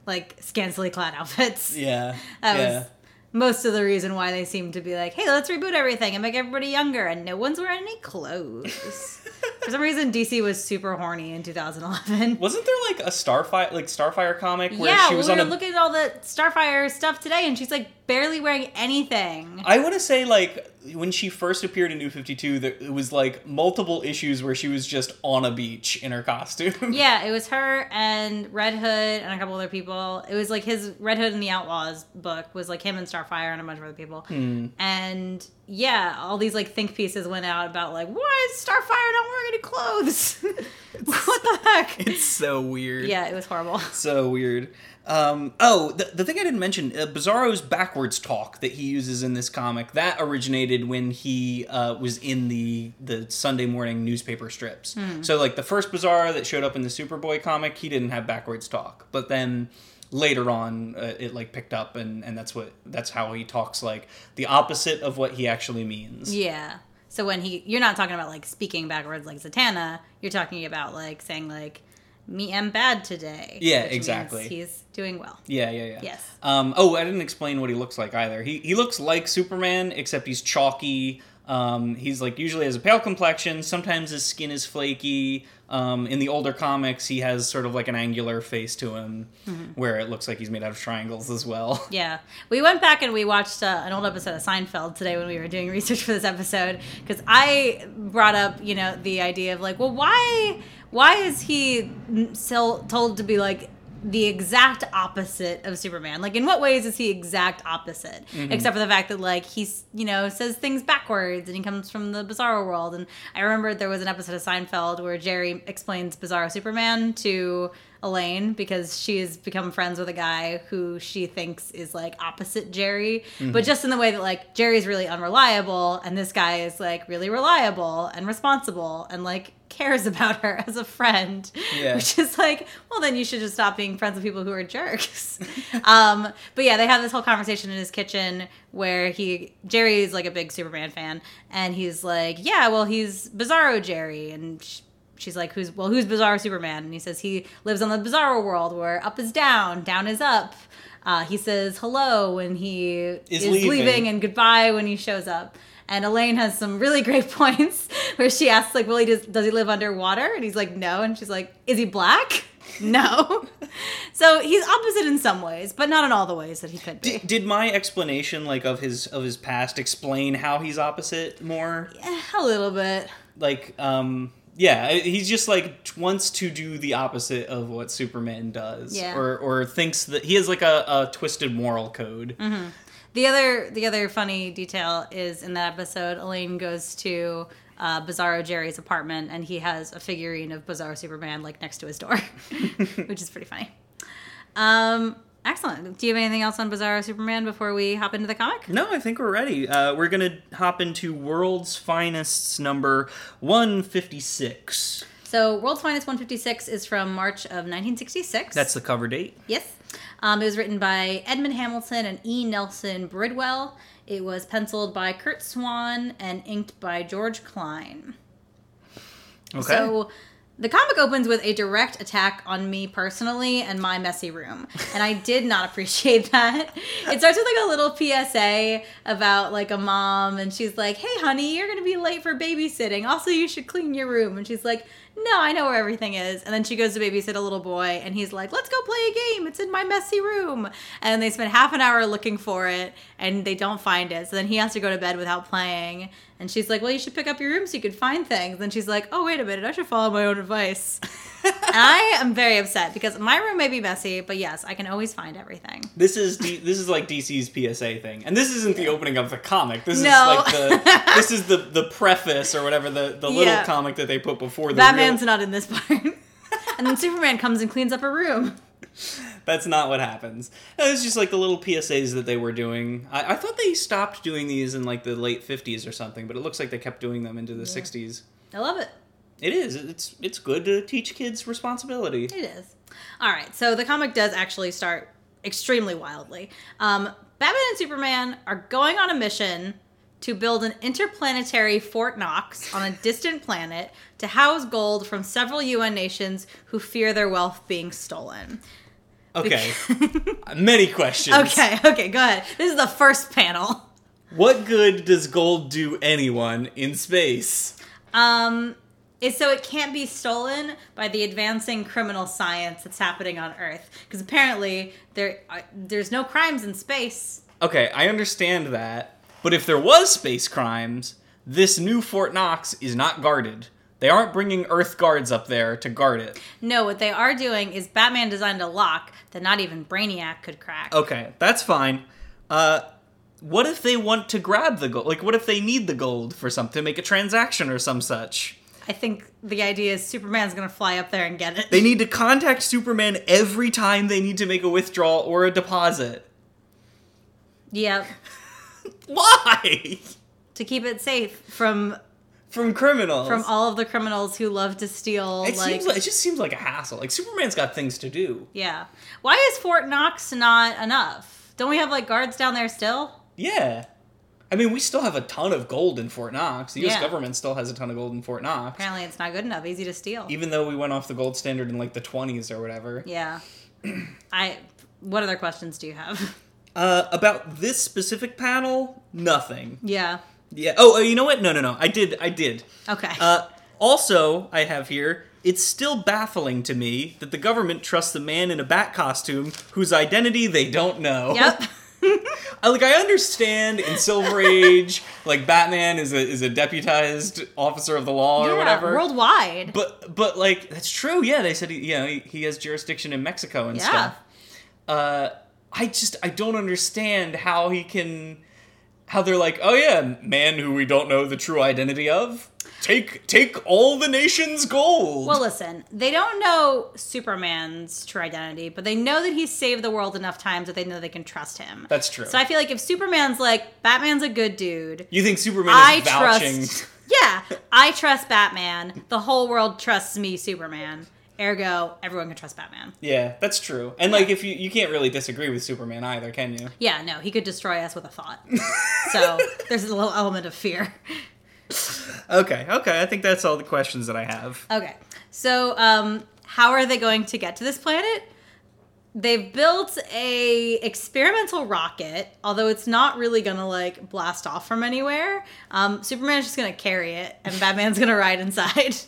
like scantily clad outfits. Yeah, That yeah. was most of the reason why they seem to be like, hey, let's reboot everything and make everybody younger, and no one's wearing any clothes. For some reason, DC was super horny in 2011. Wasn't there like a Starfire, like Starfire comic where yeah, she was we on were a? looking at all the Starfire stuff today, and she's like barely wearing anything. I want to say like when she first appeared in New Fifty Two, that it was like multiple issues where she was just on a beach in her costume. Yeah, it was her and Red Hood and a couple other people. It was like his Red Hood and the Outlaws book was like him and Starfire and a bunch of other people. Hmm. And yeah, all these like think pieces went out about like why is Starfire not wearing any clothes? what the heck? it's so weird. Yeah, it was horrible. so weird. Um, oh, the, the thing I didn't mention, uh, Bizarro's backwards talk that he uses in this comic that originated when he uh, was in the the Sunday morning newspaper strips. So like the first Bizarro that showed up in the Superboy comic, he didn't have backwards talk, but then later on uh, it like picked up and and that's what that's how he talks like the opposite of what he actually means. Yeah. So when he, you're not talking about like speaking backwards like Zatanna. You're talking about like saying like, "Me am bad today." Yeah, exactly. He's doing well. Yeah, yeah, yeah. Yes. Um, oh, I didn't explain what he looks like either. He he looks like Superman, except he's chalky. Um, he's like usually has a pale complexion. Sometimes his skin is flaky. Um, in the older comics, he has sort of like an angular face to him, where it looks like he's made out of triangles as well. Yeah, we went back and we watched uh, an old episode of Seinfeld today when we were doing research for this episode because I brought up, you know, the idea of like, well, why, why is he so told to be like the exact opposite of Superman? Like, in what ways is he exact opposite? Mm-hmm. Except for the fact that like he's, you know, says things backwards and he comes from the Bizarro world. And I remember there was an episode of Seinfeld where Jerry explains Bizarro Superman to Elaine because she has become friends with a guy who she thinks is like opposite Jerry, but just in the way that like Jerry's really unreliable and this guy is like really reliable and responsible and like cares about her as a friend. Yeah. Which is like, well then you should just stop being friends with people who are jerks. um, but yeah, they have this whole conversation in his kitchen where he Jerry is like a big Superman fan and he's like, "Yeah, well he's Bizarro Jerry." And she's like, "Who's well, who's Bizarro Superman?" And he says he lives on the Bizarro world where up is down, down is up. Uh, he says hello when he is, leaving. leaving and goodbye when he shows up. And Elaine has some really great points where she asks, like, "Well, he does, does he live underwater?" And he's like, "No." And she's like, "Is he black?" No. so he's opposite in some ways, but not in all the ways that he could be. D- did my explanation like of his of his past explain how he's opposite more? Eh, a little bit. Like, um, yeah, he's just like wants to do the opposite of what Superman does, Yeah. or or thinks that he has like a, a twisted moral code. The other the other funny detail is in that episode, Elaine goes to uh, Bizarro Jerry's apartment and he has a figurine of Bizarro Superman like next to his door, which is pretty funny. Um, excellent. Do you have anything else on Bizarro Superman before we hop into the comic? No, I think we're ready. Uh, we're gonna hop into World's Finest's number one fifty six. So, World's Finest 156 is from March of 1966. That's the cover date. Yes. Um, it was written by Edmund Hamilton and E. Nelson Bridwell. It was penciled by Curt Swan and inked by George Klein. Okay. So the comic opens with a direct attack on me personally and my messy room. And I did not appreciate that. It starts with like a little PSA about like a mom and she's like, "Hey honey, you're going to be late for babysitting. Also, you should clean your room." And she's like, "No, I know where everything is." And then she goes to babysit a little boy and he's like, "Let's go play a game. It's in my messy room." And they spend half an hour looking for it and they don't find it. So then he has to go to bed without playing. And she's like, Well, you should pick up your room so you could find things. And she's like, Oh, wait a minute, I should follow my own advice. and I am very upset because my room may be messy, but yes, I can always find everything. This is D- this is like DC's PSA thing, and this isn't the opening of the comic. This No. is like the this is the the preface or whatever the the little Yeah. comic that they put before the Batman's real- not in this part. and then Superman comes and cleans up her room. That's not what happens. It was just like the little PSAs that they were doing. I, I thought they stopped doing these in like the late fifties or something, but it looks like they kept doing them into the sixties. I love it. It is. It's it's good to teach kids responsibility. It is. All right, so the comic does actually start extremely wildly. Um, Batman and Superman are going on a mission to build an interplanetary Fort Knox on a distant planet to house gold from several UN nations who fear their wealth being stolen. Okay. Many questions. Okay, okay, go ahead. This is the first panel. What good does gold do anyone in space? Um, is so it can't be stolen by the advancing criminal science that's happening on Earth because apparently there uh, there's no crimes in space. Okay, I understand that. But if there was space crimes, this new Fort Knox is not guarded. They aren't bringing Earth guards up there to guard it. No, what they are doing is Batman designed a lock that not even Brainiac could crack. Okay, that's fine. Uh, what if they want to grab the gold? Like, what if they need the gold for something to make a transaction or some such? I think the idea is Superman's gonna fly up there and get it. They need to contact Superman every time they need to make a withdrawal or a deposit. Yep. Why? To keep it safe from From criminals. from all of the criminals who love to steal it like, seems like it just seems like a hassle. Like Superman's got things to do. Yeah. Why is Fort Knox not enough? Don't we have like guards down there still? Yeah. I mean, we still have a ton of gold in Fort Knox. The U.S. Yeah. government still has a ton of gold in Fort Knox. Apparently it's not good enough, easy to steal. Even though we went off the gold standard in like the 20s or whatever. Yeah. I what other questions do you have? Uh, about this specific panel, nothing. yeah. Yeah. Oh, uh, you know what? No, no, no. I did. I did. Okay. Uh, also, I have here. It's still baffling to me that the government trusts the man in a bat costume whose identity they don't know. yep. I, like I understand in Silver Age, like Batman is a is a deputized officer of the law or whatever. worldwide. But but like that's true. Yeah, they said he, you know he, he has jurisdiction in Mexico and Yeah. stuff. Uh, I just I don't understand how he can how they're like oh yeah man who we don't know the true identity of take take all the nation's gold. well, listen, they don't know Superman's true identity, but they know that he's saved the world enough times that they know they can trust him. that's true. So I feel like if Superman's like Batman's a good dude, you think Superman I is vouching? trust. Yeah, I trust Batman. The whole world trusts me, Superman. Ergo, everyone can trust Batman. Yeah, that's true. And like if you you can't really disagree with Superman either, can you? Yeah, no, he could destroy us with a thought. so there's a little element of fear. Okay, okay. I think that's all the questions that I have. Okay, so um, how are they going to get to this planet? They've built a experimental rocket, although it's not really gonna like blast off from anywhere. Um, Superman's just gonna carry it, and Batman's gonna ride inside.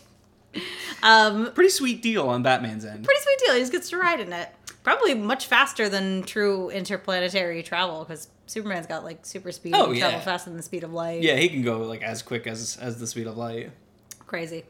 um, Pretty sweet deal on Batman's end. pretty sweet deal. He just gets to ride in it. Probably much faster than true interplanetary travel because Superman's got like super speed Oh, and travel faster than the speed of light. Yeah, he can go like as quick as as the speed of light. Crazy.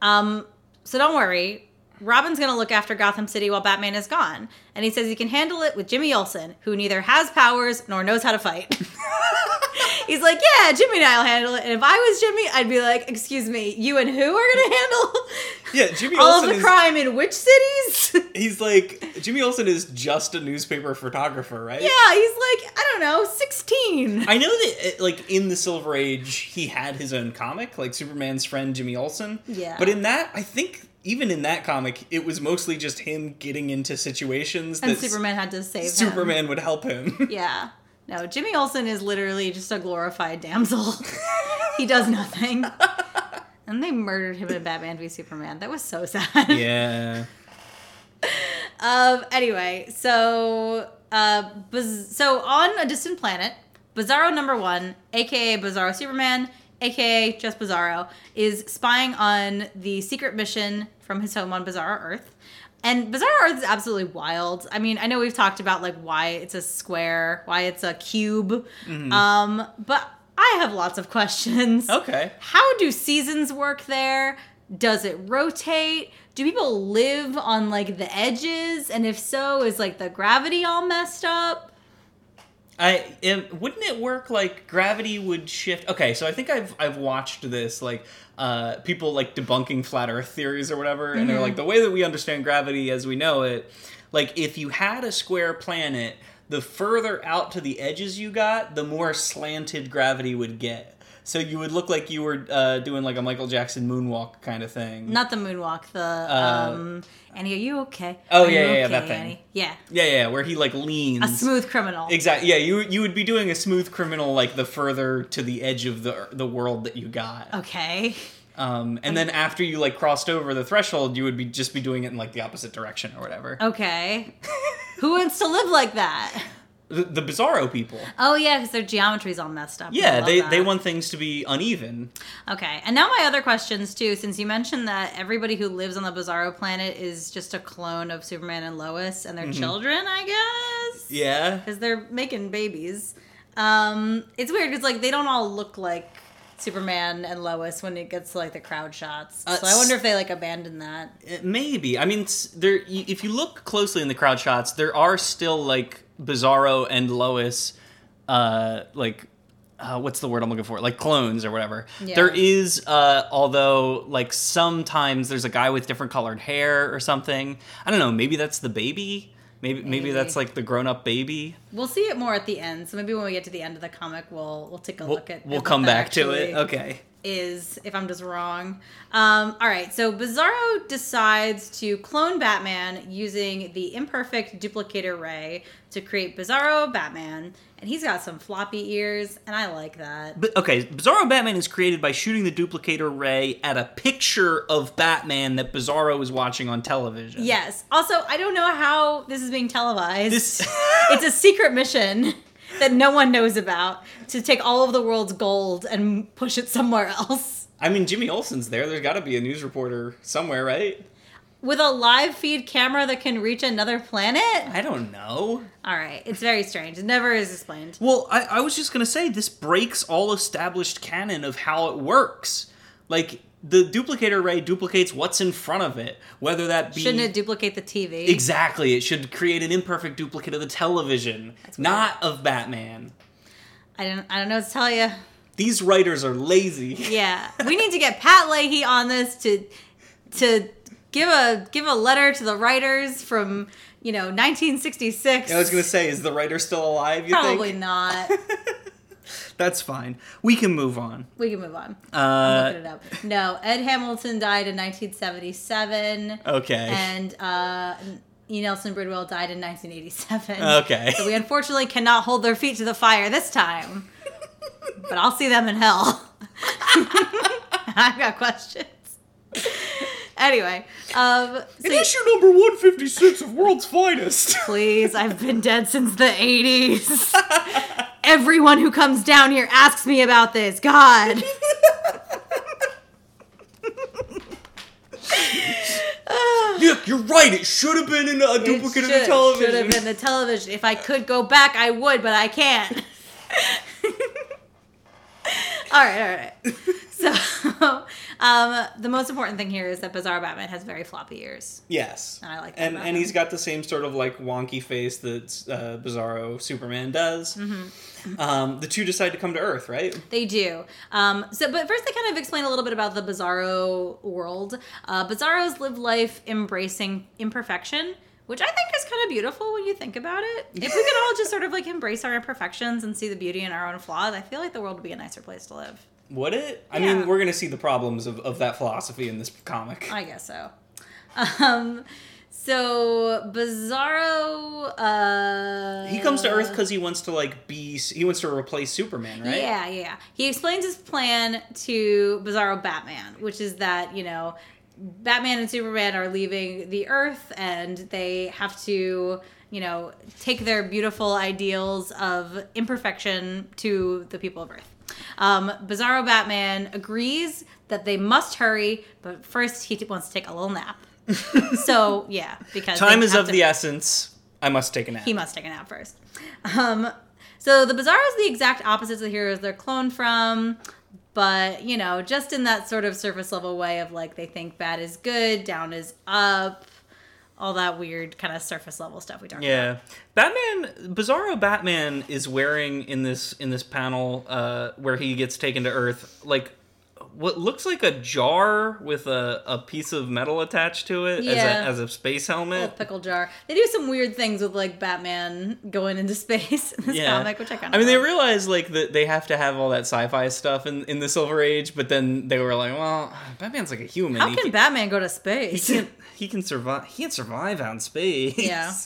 Um, so don't worry. Robin's going to look after Gotham City while Batman is gone. And he says he can handle it with Jimmy Olsen, who neither has powers nor knows how to fight. He's like, yeah, Jimmy and I'll handle it. And if I was Jimmy, I'd be like, excuse me, you and who are going to handle Yeah, Jimmy all Olsen of the is- crime in which cities? He's like Jimmy Olsen is just a newspaper photographer, right? yeah, he's like, I don't know, 16. I know that, uh, like in the Silver Age, he had his own comic, like Superman's friend Jimmy Olsen. Yeah. But in that, I think even in that comic, it was mostly just him getting into situations And that Superman had to save him. Superman would help him. Yeah. No, Jimmy Olsen is literally just a glorified damsel. he does nothing. And they murdered him in Batman v Superman. That was so sad. yeah. Um. Anyway, so uh, so on a distant planet, Bizarro number one, aka Bizarro Superman, aka just Bizarro, is spying on the secret mission from his home on Bizarro Earth. And Bizarro Earth is absolutely wild. I mean, I know we've talked about like why it's a square, why it's a cube, um, but I have lots of questions. Okay. How do seasons work there? Does it rotate? Do people live on like the edges? And if so, is like the gravity all messed up? I it, wouldn't it work like gravity would shift. Okay, so I think I've I've watched this like uh, people like debunking flat Earth theories or whatever, and they're like the way that we understand gravity as we know it. Like if you had a square planet, the further out to the edges you got, the more slanted gravity would get. So you would look like you were uh, doing like a Michael Jackson moonwalk kind of thing. Not the moonwalk, the um Annie, are you okay? Uh, oh, Are yeah, yeah, yeah, that thing. Annie? Yeah. Yeah, yeah, where he like leans. A smooth criminal. Exactly. Yeah, you you would be doing a smooth criminal like the further to the edge of the the world that you got. Okay. Um, and then after you like crossed over the threshold, you would be just be doing it in like the opposite direction or whatever. Okay. Who wants to live like that? The, the Bizarro people. Oh yeah, because their geometry's all messed up. Yeah, they that. they want things to be uneven. Okay, and now my other questions too, since you mentioned that everybody who lives on the Bizarro planet is just a clone of Superman and Lois and their children, I guess. Mm-hmm. Yeah. because they're making babies. Um, it's weird because like they don't all look like Superman and Lois when it gets to like the crowd shots. Uh, so I wonder if they like abandon that. Uh, Maybe. I mean, there. If you look closely in the crowd shots, there are still like Bizarro and Lois, uh, like. Uh, what's the word I'm looking for? Like clones or whatever. Yeah. There is, uh, although like sometimes there's a guy with different colored hair or something. I don't know. Maybe that's the baby. Maybe maybe, Maybe. that's like the grown up baby. We'll see it more at the end. So maybe when we get to the end of the comic, we'll we'll take a We'll, look at. we'll come back to it. Okay. Is if I'm just wrong. Um, all right, so Bizarro decides to clone Batman using the imperfect duplicator ray to create Bizarro Batman, and he's got some floppy ears, and I like that. But okay, Bizarro Batman is created by shooting the duplicator ray at a picture of Batman that Bizarro is watching on television. Yes. Also, I don't know how this is being televised. This it's a secret mission that no one knows about to take all of the world's gold and push it somewhere else. I mean, Jimmy Olsen's there. There's got to be a news reporter somewhere, right? With a live feed camera that can reach another planet? I don't know. All right, it's very strange. It never is explained. Well, I, I was just gonna say this breaks all established canon of how it works. Like the duplicator ray duplicates what's in front of it, whether that be Shouldn't it duplicate the TV? exactly. It should create an imperfect duplicate of the television, not of Batman. I don't. I don't know what to tell you. These writers are lazy. Yeah, we need to get Pat Leahy on this to to give a give a letter to the writers from you know 1966. I was gonna say, is the writer still alive? You Probably think? not. That's fine. We can move on. We can move on. I'm Uh, looking it up. No, Ed Hamilton died in 1977, okay. and uh, E. Nelson Bridwell died in 1987. Okay. So we unfortunately cannot hold their feet to the fire this time. but I'll see them in hell. I've got questions. Anyway, um, so In issue number 156 of World's Finest. please, I've been dead since the 80s. Everyone who comes down here asks me about this. God. The You're right. It should have been in a duplicate of the television. It should have been the television. If I could go back, I would, but I can't. all right, all right. So, um, the most important thing here is that Bizarro Batman has very floppy ears. Yes, And I like that and and him. he's got the same sort of like wonky face that uh, Bizarro Superman does. Mm-hmm. Um, the two decide to come to Earth, right? They do. Um, so, but first, they kind of explain a little bit about the Bizarro world. Uh, Bizarros live life embracing imperfection, which I think is kind of beautiful when you think about it. If we could all just sort of like embrace our imperfections and see the beauty in our own flaws, I feel like the world would be a nicer place to live. Would it? I Yeah. mean, we're gonna see the problems of, of that philosophy in this comic. I guess so. Um, so Bizarro, uh, he comes to Earth because he wants to like be. He wants to replace Superman, right? Yeah, yeah. He explains his plan to Bizarro Batman, which is that, you know, Batman and Superman are leaving the Earth and they have to, you know, take their beautiful ideals of imperfection to the people of Earth. Um, Bizarro Batman agrees that they must hurry, but first he wants to take a little nap. so, yeah, because Time is of to- the essence. I must take a nap. he must take a nap first. Um, so the Bizarro is the exact opposites of the heroes they're cloned from, but you know, just in that sort of surface level way of like they think bad is good, down is up, all that weird kind of surface level stuff we talked about. Yeah, Batman, Bizarro Batman is wearing in this in this panel uh, where he gets taken to Earth, like what looks like a jar with a, a piece of metal attached to it Yeah. as, a, as a space Little helmet. pickle jar. They do some weird things with like Batman going into space in this Yeah, comic, which I kind of. I mean, they realize like that they have to have all that sci-fi stuff in, in the Silver Age, but then they were like, well, Batman's like a human. How he can can, Batman go to space? he can he can survive. He can survive out in space. Yeah.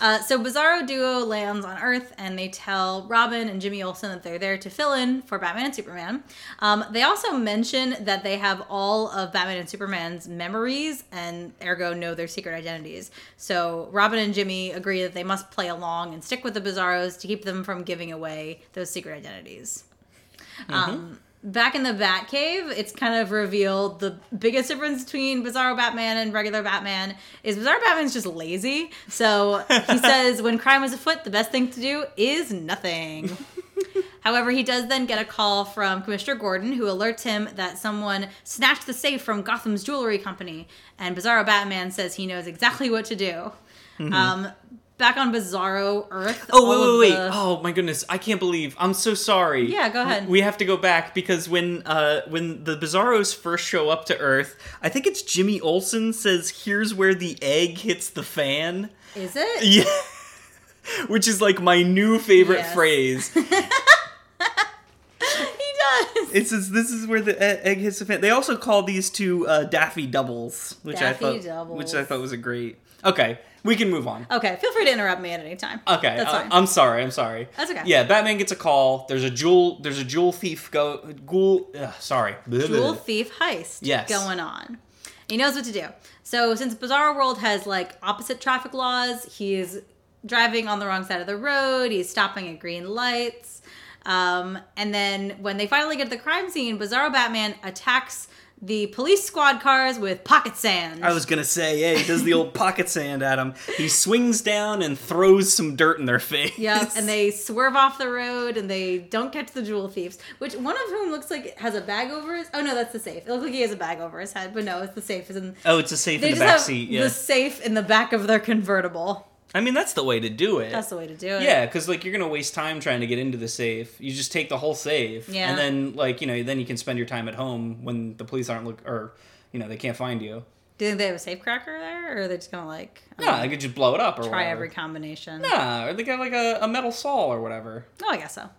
Uh, so Bizarro Duo lands on Earth and they tell Robin and Jimmy Olsen that they're there to fill in for Batman and Superman. Um, they also mention that they have all of Batman and Superman's memories and ergo know their secret identities. So Robin and Jimmy agree that they must play along and stick with the Bizarros to keep them from giving away those secret identities. Um, back in the Batcave, it's kind of revealed the biggest difference between Bizarro Batman and regular Batman is Bizarro Batman's just lazy. So he says when crime is afoot, the best thing to do is nothing. However, he does then get a call from Commissioner Gordon, who alerts him that someone snatched the safe from Gotham's jewelry company, and Bizarro Batman says he knows exactly what to do. Um, back on Bizarro Earth. Oh wait, wait, wait! the- Oh my goodness, I can't believe. I'm so sorry. Yeah, go ahead. We have to go back because when uh when the Bizarros first show up to Earth, I think it's Jimmy Olsen says, "Here's where the egg hits the fan." Is it? Yeah. Which is like my new favorite Yes. phrase. He does. It says this is where the egg hits the fan. They also call these two uh, Daffy doubles, which Daffy I thought doubles. which I thought was a great. Okay, we can move on. Okay, feel free to interrupt me at any time. Okay, That's I- fine. I'm sorry. I'm sorry. That's okay. Yeah, Batman gets a call. There's a jewel. There's a jewel thief go. Ghoul. Ugh, sorry. Jewel thief heist Yes. going on. He knows what to do. So since Bizarro World has like opposite traffic laws, he's driving on the wrong side of the road. He's stopping at green lights. Um, and then when they finally get to the crime scene, Bizarro Batman attacks the police squad cars with pocket sand. I was gonna say, yeah, he does the old pocket sand at him. He swings down and throws some dirt in their face. Yep, and they swerve off the road and they don't catch the jewel thieves. Which one of whom looks like has a bag over his. Oh no, that's the safe. It looks like he has a bag over his head, but no, it's the safe. Is in. Oh, it's a safe in the back seat. Yeah. the safe in the back of their convertible. I mean, that's the way to do it. That's the way to do it. Yeah, because like you're gonna waste time trying to get into the safe. You just take the whole safe, Yeah. and then like you know, then you can spend your time at home when the police aren't look or you know they can't find you. Do you think they have a safe cracker there, or are they just gonna like Nah, know, I could just blow it up or try whatever. every combination? Nah, or they got like a, a metal saw or whatever. Oh, I guess so.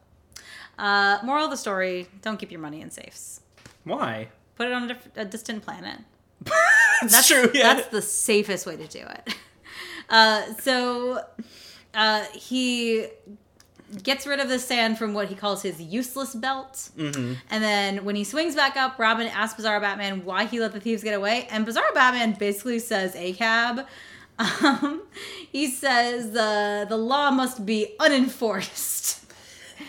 Uh, moral of the story: Don't keep your money in safes. Why? Put it on a, diff- a distant planet. That's true. Yeah. That's the safest way to do it. Uh, so uh, he gets rid of the sand from what he calls his useless belt. Mm-hmm. And then when he swings back up, Robin asks Bizarro Batman why he let the thieves get away. And Bizarro Batman basically says a cab. Um, he says the the law must be unenforced.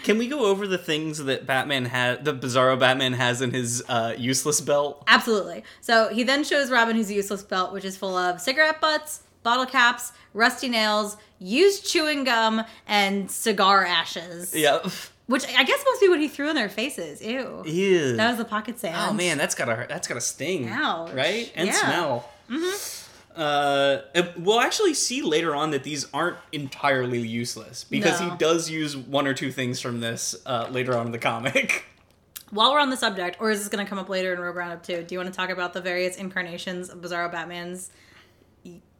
Can we go over the things that Batman had, the Bizarro Batman has in his uh, useless belt? Absolutely. So he then shows Robin his useless belt, which is full of cigarette butts, bottle caps, rusty nails, used chewing gum, and cigar ashes. Yeah. Which I guess must be what he threw in their faces. Ew. Ew. That was the pocket sand. oh man, that's gotta that's gotta sting. Ouch. Right? And Yeah. smell. Mm-hmm. Uh, we'll actually see later on that these aren't entirely useless because No. he does use one or two things from this uh, later on in the comic. While we're on the subject, or is this going to come up later in Rogue Roundup too? Do you want to talk about the various incarnations of Bizarro Batman's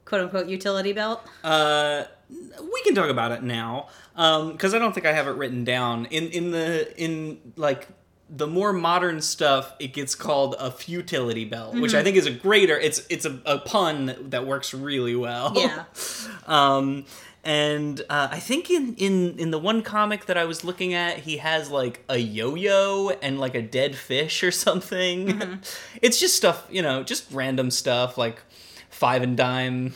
quote unquote utility belt? Uh, we can talk about it now because I don't think I have it written down. In in the in like the more modern stuff, it gets called a futility belt, which I think is a greater. It's it's a, a pun that works really well. Yeah. um, and uh, I think in, in in the one comic that I was looking at, he has like a yo-yo and like a dead fish or something. It's just stuff, you know, just random stuff like five and dime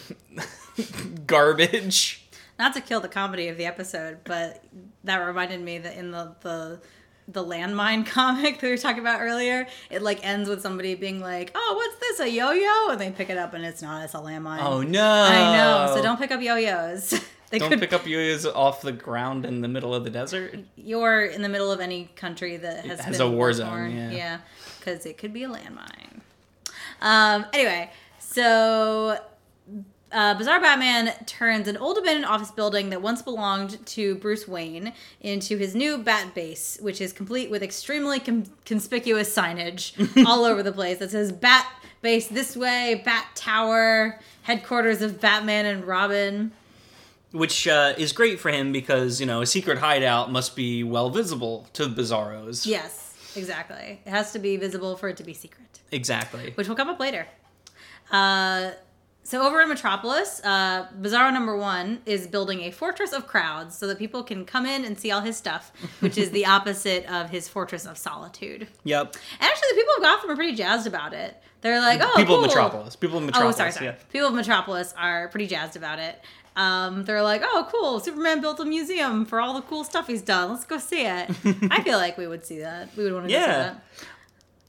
garbage. Not to kill the comedy of the episode, but that reminded me that in the the the landmine comic that we were talking about earlier, it like ends with somebody being like, "Oh, what's this? A yo-yo?" And they pick it up, and it's not. It's a landmine. Oh no! I know. So don't pick up yo-yos. they don't could pick up yo-yos off the ground in the middle of the desert. you're in the middle of any country that has, has been a war zone, yeah. yeah, because it could be a landmine. Um. Anyway, so uh, Bizarre Batman turns an old abandoned office building that once belonged to Bruce Wayne into his new Bat Base, which is complete with extremely com- conspicuous signage all over the place that says Bat Base this way, Bat Tower, headquarters of Batman and Robin. Which uh, is great for him because, you know, a secret hideout must be well visible to Bizarros. Yes, exactly. It has to be visible for it to be secret. Exactly. which will come up later. Uh, so over in Metropolis, uh, Bizarro number one is building a fortress of crowds so that people can come in and see all his stuff, which is the opposite of his fortress of solitude. Yep. And actually, the people of Gotham are pretty jazzed about it. They're like, "Oh, People cool. of Metropolis. People of Metropolis. Oh, sorry, sorry. Yeah. People of Metropolis are pretty jazzed about it. Um, they're like, "Oh, cool! Superman built a museum for all the cool stuff he's done. Let's go see it." I feel like we would see that. We would want to go see that.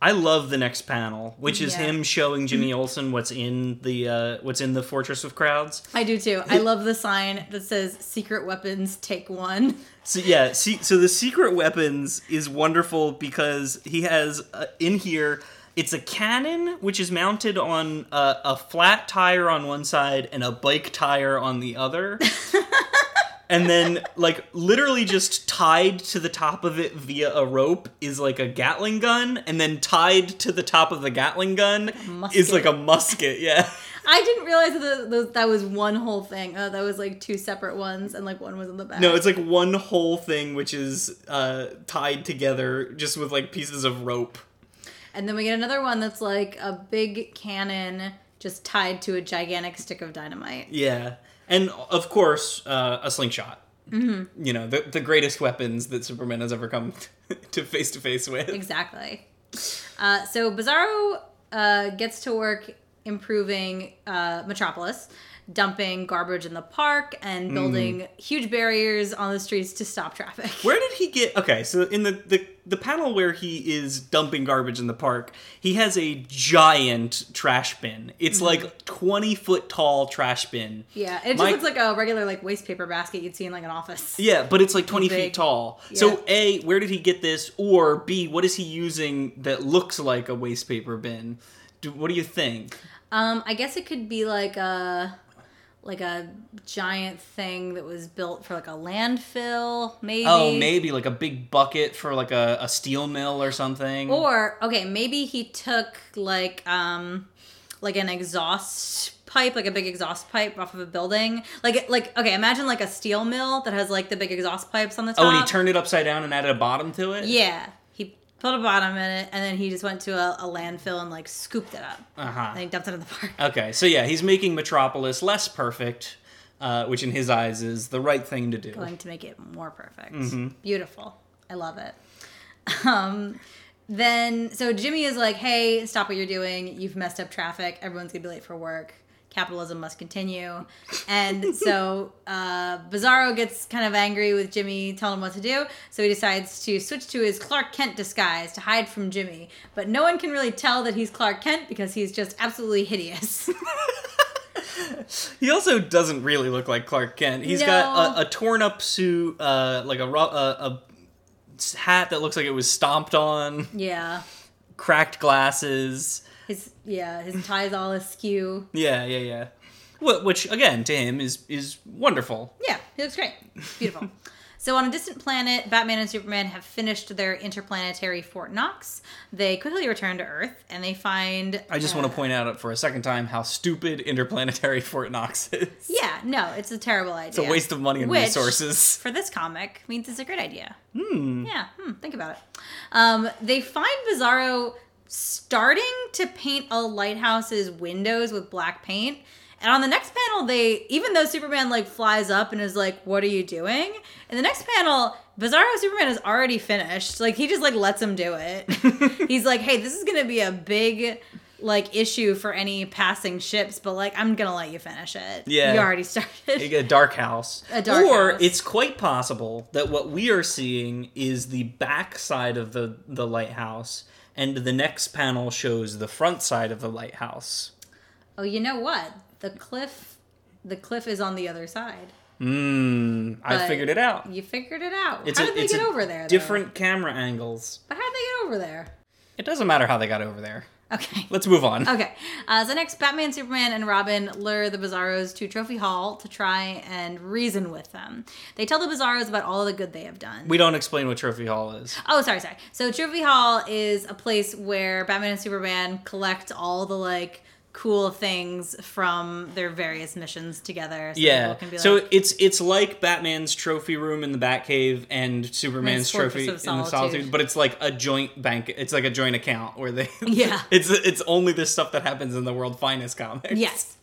I love the next panel, which is Yeah. him showing Jimmy Olsen what's in the uh, what's in the Fortress of Crowds. I do too. I love the sign that says "Secret Weapons Take One." So yeah, see, so the secret weapons is wonderful because he has uh, in here. It's a cannon which is mounted on a, a flat tire on one side and a bike tire on the other. and then, like, literally just tied to the top of it via a rope is like a Gatling gun, and then tied to the top of the Gatling gun is like a musket. Yeah. I didn't realize that that was one whole thing. Uh, that was like two separate ones, and like one was in the back. No, it's like one whole thing which is uh, tied together just with like pieces of rope. and then we get another one that's like a big cannon just tied to a gigantic stick of dynamite. Yeah, and of course, uh, a slingshot. Mm-hmm. You know, the the greatest weapons that Superman has ever come to face to face with. Exactly. Uh, so Bizarro uh, gets to work improving uh, Metropolis, dumping garbage in the park and building huge barriers on the streets to stop traffic. Where did he get? Okay, so in the, the the panel where he is dumping garbage in the park, he has a giant trash bin. It's like twenty foot tall trash bin. Yeah, it just My- looks like a regular like waste paper basket you'd see in like an office. Yeah, but it's like 20 Big. feet tall. Yeah. So, A, where did he get this? Or, B, what is he using that looks like a waste paper bin? Do, what do you think? Um, I guess it could be like a like a giant thing that was built for like a landfill, maybe. Oh, maybe like a big bucket for like a, a steel mill or something. Or okay, maybe he took like um like an exhaust pipe, like a big exhaust pipe off of a building. Like like okay, imagine like a steel mill that has like the big exhaust pipes on the top. oh, and he turned it upside down and added a bottom to it? Yeah. Put a bottom in it and then he just went to a, a landfill and like scooped it up. Uh huh. And he dumped it in the park. Okay, so yeah, he's making Metropolis less perfect, uh, which in his eyes is the right thing to do. going to make it more perfect. Mm-hmm. Beautiful. I love it. Um, then, so Jimmy is like, hey, stop what you're doing. You've messed up traffic. Everyone's going to be late for work. Capitalism must continue. And so uh, Bizarro gets kind of angry with Jimmy telling him what to do. So he decides to switch to his Clark Kent disguise to hide from Jimmy. But no one can really tell that he's Clark Kent because he's just absolutely hideous. He also doesn't really look like Clark Kent. He's No. got a, a torn up suit, uh, like a, a a hat that looks like it was stomped on, yeah. cracked glasses. His yeah, his tie's all askew. Yeah, yeah, yeah. Which again to him is is wonderful. Yeah, he looks great. Beautiful. so on a distant planet, Batman and Superman have finished their interplanetary Fort Knox. They quickly return to Earth and they find I just uh, want to point out for a second time how stupid interplanetary Fort Knox is. Yeah, no, it's a terrible idea. It's a waste of money and Which, resources. For this comic, means it's a great idea. Hmm. Yeah, hmm, think about it. Um, they find Bizarro starting to paint a lighthouse's windows with black paint. And on the next panel, they even though Superman like flies up and is like, "What are you doing?" In the next panel, Bizarro Superman is already finished. Like he just like lets him do it. He's like, "Hey, this is gonna be a big like issue for any passing ships, but like I'm gonna let you finish it. Yeah. you already started. You get a dark house. A dark or house. it's quite possible that what we are seeing is the back side of the, the lighthouse, and the next panel shows the front side of the lighthouse. Oh, you know what? The cliff, the cliff is on the other side. Mmm, I figured it out. You figured it out. It's how a, did they get over there? though? Different camera angles. But how did they get over there? It doesn't matter how they got over there. Okay. Let's move on. Okay. Uh, so next, Batman, Superman, and Robin lure the Bizarros to Trophy Hall to try and reason with them. They tell the Bizarros about all the good they have done. We don't explain what Trophy Hall is. Oh, sorry, sorry. So Trophy Hall is a place where Batman and Superman collect all the like cool things from their various missions together. So Yeah. people can be So it's it's like Batman's trophy room in the Batcave and Superman's trophy in the Solitude. Solitude, but it's like a joint bank. It's like a joint account where they. Yeah. it's it's only the stuff that happens in the World Finest comics. Yes.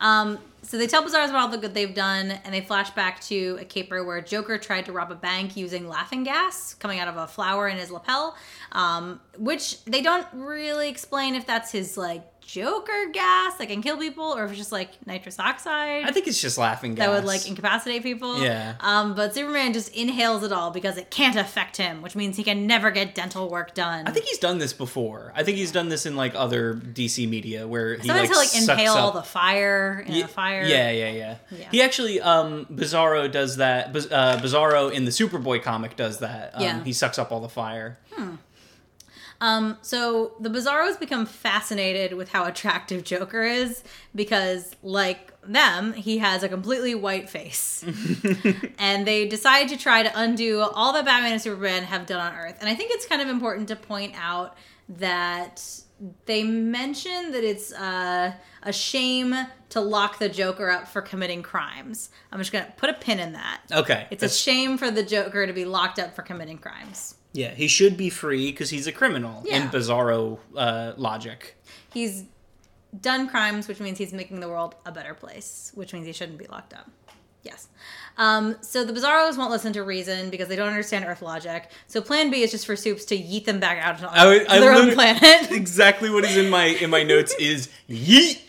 Um, so they tell Bizarros about all the good they've done, and they flash back to a caper where Joker tried to rob a bank using laughing gas coming out of a flower in his lapel, um, which they don't really explain if that's his like Joker gas that can kill people, or if it's just like nitrous oxide I think it's just laughing gas. that would like incapacitate people. Yeah. Um, but Superman just inhales it all because it can't affect him, which means he can never get dental work done. I think he's done this before. I think he's done this in like other DC media where he sometimes like, like sucks inhale all up- the fire in Ye- a fire. Yeah, yeah, yeah, Yeah. He actually, um, Bizarro does that. Uh, Bizarro in the Superboy comic does that. Um, Yeah. He sucks up all the fire. Um, so the Bizarros become fascinated with how attractive Joker is because, like them, he has a completely white face. and they decide to try to undo all that Batman and Superman have done on Earth. And I think it's kind of important to point out that they mention that it's uh, a shame to lock the Joker up for committing crimes. I'm just going to put a pin in that. Okay. It's a shame for the Joker to be locked up for committing crimes. Yeah, he should be free because he's a criminal in Bizarro uh, logic. he's done crimes, which means he's making the world a better place, which means he shouldn't be locked up. Yes. Um, so the Bizarros won't listen to reason because they don't understand Earth logic. So Plan B is just for Soups to yeet them back out to I I their own planet. exactly what is in my in my notes is yeet.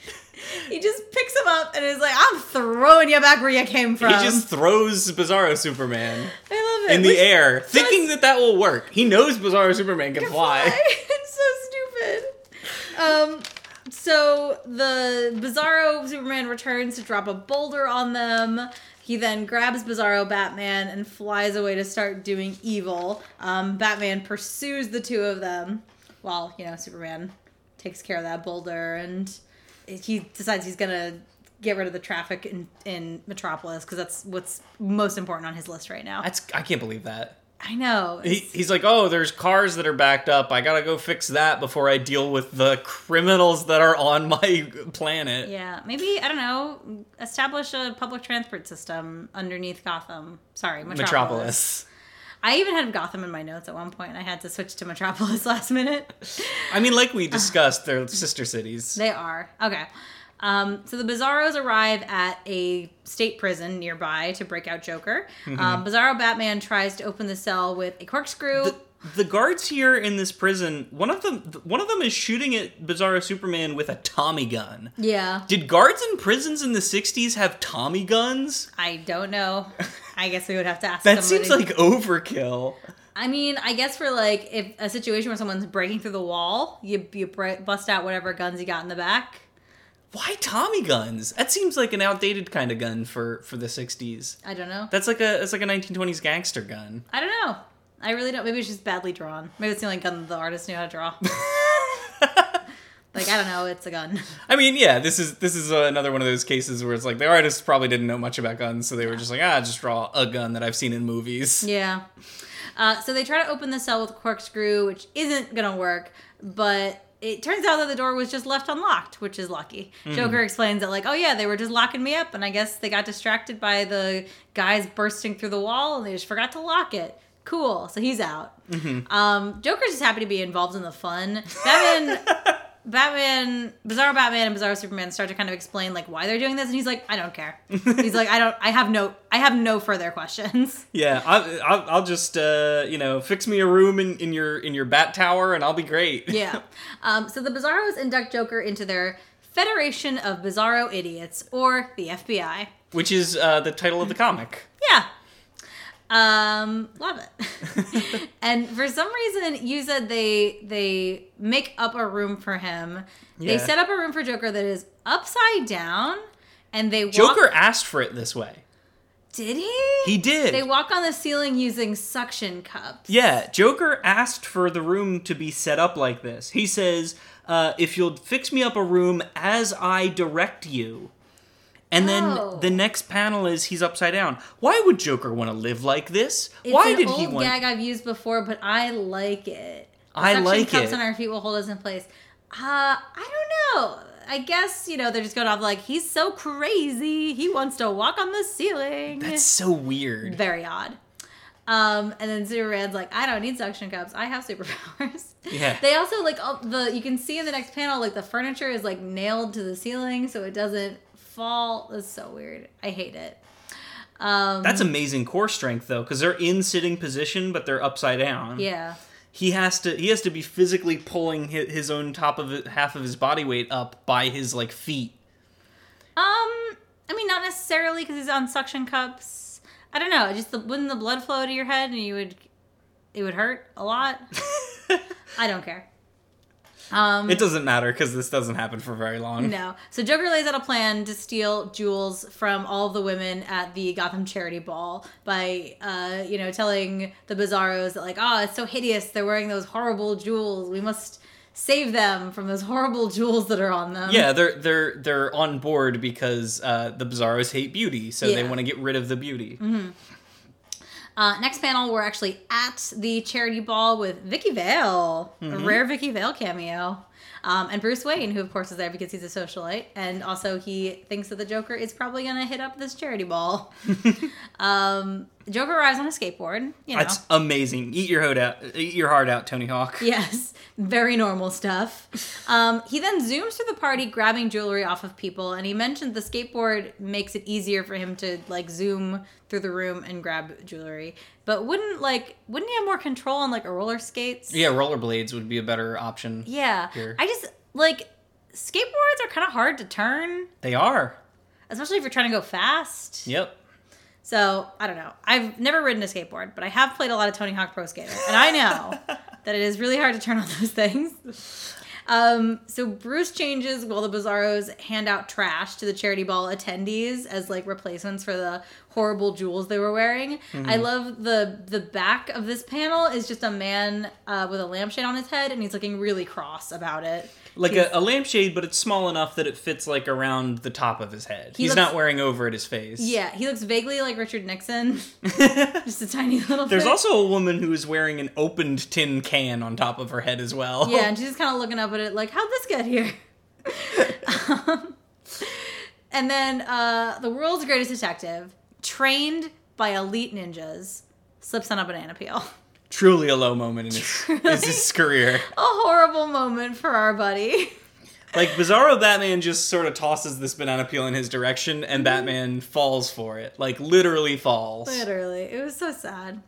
He just picks him up and is like, "I'm throwing you back where you came from." He just throws Bizarro Superman I love it. in the Which- air, thinking that that will work. He knows Bizarro Superman can fly. it's so stupid. Um, so the Bizarro Superman returns to drop a boulder on them. He then grabs Bizarro Batman and flies away to start doing evil. Um, Batman pursues the two of them while, you know, Superman takes care of that boulder and he decides he's gonna get rid of the traffic in, in Metropolis because that's what's most important on his list right now. That's I can't believe that. I know. He, he's like, oh, there's cars that are backed up. I gotta go fix that before I deal with the criminals that are on my planet. Yeah, maybe I don't know. Establish a public transport system underneath Gotham. Sorry, Metropolis. Metropolis. I even had Gotham in my notes at one point. and I had to switch to Metropolis last minute. I mean, like we discussed, they're sister cities. They are okay. Um, so the Bizarros arrive at a state prison nearby to break out Joker. Mm-hmm. Um, Bizarro Batman tries to open the cell with a corkscrew. the guards here in this prison, one of them, one of them is shooting at Bizarro Superman with a Tommy gun. Yeah. Did guards in prisons in the '60s have Tommy guns? I don't know. I guess we would have to ask. That somebody. seems like overkill. I mean, I guess for like if a situation where someone's breaking through the wall, you you br- bust out whatever guns you got in the back. Why Tommy guns? That seems like an outdated kind of gun for for the st I don't know. That's like a it's like a 1920s gangster gun. I don't know. I really don't. Maybe it's just badly drawn. Maybe it's the only gun the artist knew how to draw. like I don't know. It's a gun. I mean, yeah, this is this is uh, another one of those cases where it's like the artist probably didn't know much about guns, so they were just like, ah, just draw a gun that I've seen in movies. Yeah. Uh, so they try to open the cell with a corkscrew, which isn't gonna work. But it turns out that the door was just left unlocked, which is lucky. Joker explains that like, oh yeah, they were just locking me up, and I guess they got distracted by the guys bursting through the wall, and they just forgot to lock it. Cool. So he's out. Um, Joker's just happy to be involved in the fun. Batman. Batman, Bizarro Batman and Bizarro Superman start to kind of explain like why they're doing this, and he's like, I don't care. He's like, I don't, I have no, I have no further questions. Yeah, I, I'll, I'll just uh, you know fix me a room in, in your in your bat tower, and I'll be great. Yeah. Um, so the Bizarros induct Joker into their Federation of Bizarro Idiots, or the FBI. Which is uh, the title of the comic. Yeah. Um, love it. and for some reason, you said they they make up a room for him. They set up a room for Joker that is upside down, and they walk, Joker asked for it this way. Did he? He did. They walk on the ceiling using suction cups. Yeah, Joker asked for the room to be set up like this. He says, uh, "If you'll fix me up a room as I direct you." And then Oh. the next panel is he's upside down. Why would Joker want to live like this? It's Why an did old he want? gag I've used before, but I like it. The I suction like cups it. on our feet will hold us in place. Uh, I don't know. I guess you know they're just going off like he's so crazy. He wants to walk on the ceiling. That's so weird. very odd. Um, and then Superman's like, I don't need suction cups. I have superpowers. Yeah. They also like all the you can see in the next panel like the furniture is like nailed to the ceiling so it doesn't fall. That's so weird. I hate it. Um, That's amazing core strength though, because they're in sitting position, but they're upside down. yeah. He has to. He has to be physically pulling his, his own top of it, half of his body weight up by his like feet. Um, I mean, not necessarily because he's on suction cups. I don't know. Just the, wouldn't the blood flow to your head and you would, it would hurt a lot. I don't care. Um, It doesn't matter because this doesn't happen for very long. no. So Joker lays out a plan to steal jewels from all the women at the Gotham charity ball by, uh, you know, telling the Bizarros that like, oh, it's so hideous. They're wearing those horrible jewels. We must save them from those horrible jewels that are on them. Yeah, they're they're they're on board because uh, the Bizarros hate beauty, so they want to get rid of the beauty. Uh, next panel, we're actually at the charity ball with Vicki Vale, a rare Vicki Vale cameo, um, and Bruce Wayne, who of course is there because he's a socialite, and also he thinks that the Joker is probably going to hit up this charity ball. um, Joker arrives on a skateboard. You know, That's amazing. Eat your heart out. Eat your heart out, Tony Hawk. yes, very normal stuff. Um, he then zooms through the party, grabbing jewelry off of people, and he mentioned the skateboard makes it easier for him to like zoom through the room and grab jewelry. But wouldn't like wouldn't he have more control on like a roller skates? Yeah, rollerblades would be a better option. Yeah. Here. I just like skateboards are kind of hard to turn, They are. especially if you're trying to go fast. Yep. So I don't know. I've never ridden a skateboard, but I have played a lot of Tony Hawk Pro Skater, and I know that it is really hard to turn on those things. Um, so Bruce changes while the Bizarros hand out trash to the charity ball attendees as like replacements for the horrible jewels they were wearing. I love the the back of this panel is just a man uh, with a lampshade on his head, and he's looking really cross about it. Like a, a lampshade, but it's small enough that it fits like around the top of his head. He He's looks- not wearing over at his face. yeah, he looks vaguely like Richard Nixon, just a tiny little. There's bit. also a woman who is wearing an opened tin can on top of her head as well. Yeah, and she's just kind of looking up at it like, how'd this get here? um, and then uh, the world's greatest detective, trained by elite ninjas, slips on a banana peel. Truly a low moment in his, is his career. A horrible moment for our buddy. Like Bizarro Batman just sort of tosses this banana peel in his direction, and Batman falls for it. Like literally falls. Literally, it was so sad.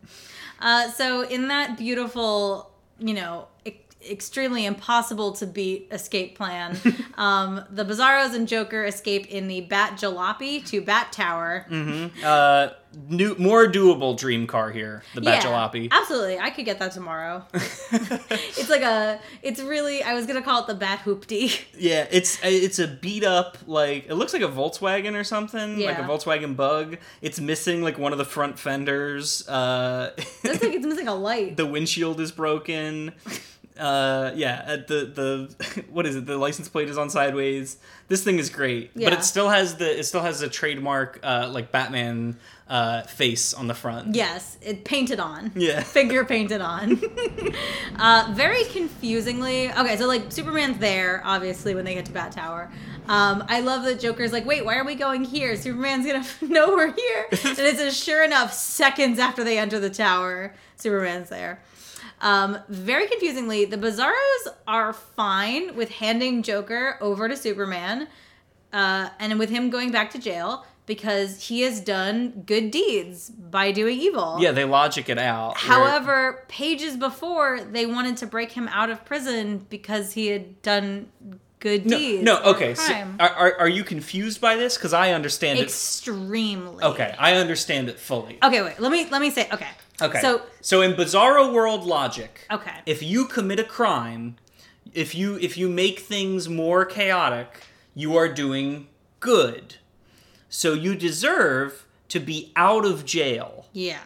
Uh, so in that beautiful, you know, extremely impossible to beat escape plan, um, the Bizarros and Joker escape in the Bat Jalopy to Bat Tower. Uh, new, more doable dream car here, the Bat Jalopy. Absolutely. I could get that tomorrow. it's like a it's really I was gonna call it the Bat Hoopty. Yeah, it's it's a beat up like it looks like a Volkswagen or something, like a Volkswagen Bug. It's missing like one of the front fenders. Uh, Looks like it's missing a light. the windshield is broken. Uh, yeah, the the what is it? The license plate is on sideways. This thing is great, but it still has the it still has a trademark uh, like Batman uh, face on the front. Yes, it painted on. Yeah. Figure painted on. uh, very confusingly. Okay, so like Superman's there, obviously, when they get to Bat Tower. Um, I love that Joker's like, wait, why are we going here? Superman's gonna know we're here. and it's a sure enough, seconds after they enter the tower, Superman's there. Um, very confusingly, the Bizarros are fine with handing Joker over to Superman uh, and with him going back to jail because he has done good deeds by doing evil. Yeah, they logic it out. However, pages before, they wanted to break him out of prison because he had done good no, deeds. no, okay. So are, are are you confused by this? Because I understand it. extremely. Okay, I understand it fully. Okay, wait. Let me let me say. Okay. Okay. So so in Bizarro World logic, okay. if you commit a crime, if you if you make things more chaotic, you are doing good. So you deserve to be out of jail. yeah.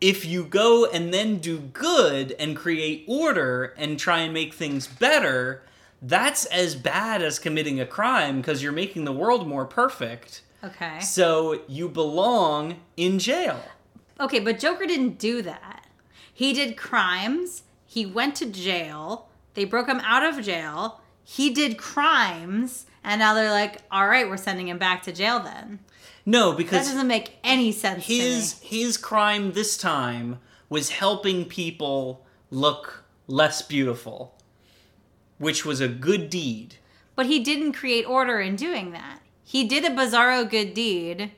If you go and then do good and create order and try and make things better, that's as bad as committing a crime because you're making the world more perfect. Okay. So you belong in jail. Okay, but Joker didn't do that. He did crimes. He went to jail. They broke him out of jail. He did crimes, and now they're like, "All right, we're sending him back to jail." Then No, because that doesn't make any sense. his to me. his crime this time was helping people look less beautiful, which was a good deed. but he didn't create order in doing that. He did a bizarro good deed,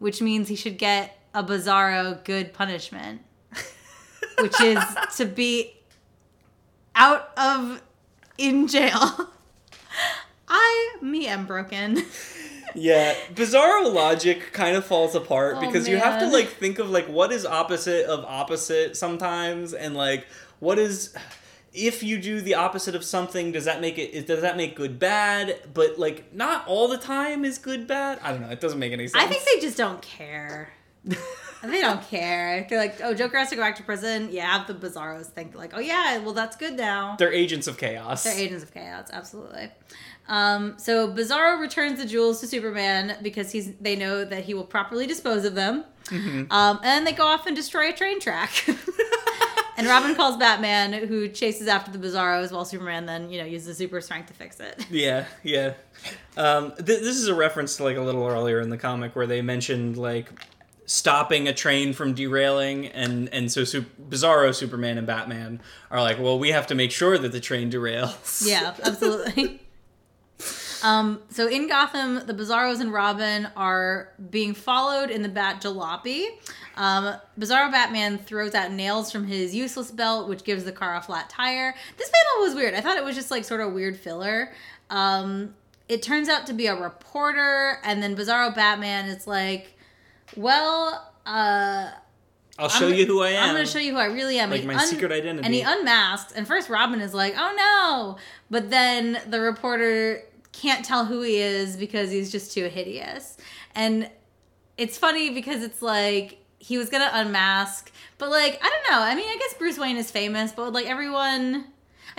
which means he should get a bizarro good punishment, which is to be out of in jail. I me am broken. Yeah, Bizarro logic kind of falls apart Oh, because you have to like think of like what is opposite of opposite sometimes and like what is if you do the opposite of something does that make it does that make good bad but like not all the time is good bad i don't know it doesn't make any sense I think they just don't care. they don't care. They're like, oh, Joker has to go back to prison. Yeah, have the Bizarros think like, oh yeah, well that's good now. they're agents of chaos They're agents of chaos, absolutely. Um, so Bizarro returns the jewels to Superman because he's they know that he will properly dispose of them. Mm-hmm. Um, and they go off and destroy a train track. and Robin calls Batman, who chases after the Bizarros, while Superman then you know uses super strength to fix it. Yeah, yeah. Um, th- this is a reference to like a little earlier in the comic where they mentioned like stopping a train from derailing, and and so Sup- Bizarro, Superman, and Batman are like, well, we have to make sure that the train derails. Yeah, absolutely. Um, so in Gotham, the Bizarros and Robin are being followed in the Bat Jalopy. Um, Bizarro Batman throws out nails from his useless belt, which gives the car a flat tire. This panel was weird. I thought it was just like sort of weird filler. Um, it turns out to be a reporter, and then Bizarro Batman is like, "Well, uh, I'll show I'm- you who I am. I'm going to show you who I really am. Like my secret identity. And he unmasks. And first, Robin is like, "Oh no!" But then the reporter can't tell who he is because he's just too hideous. And it's funny because it's like he was gonna unmask, but like I don't know. I mean, I guess Bruce Wayne is famous, but like everyone.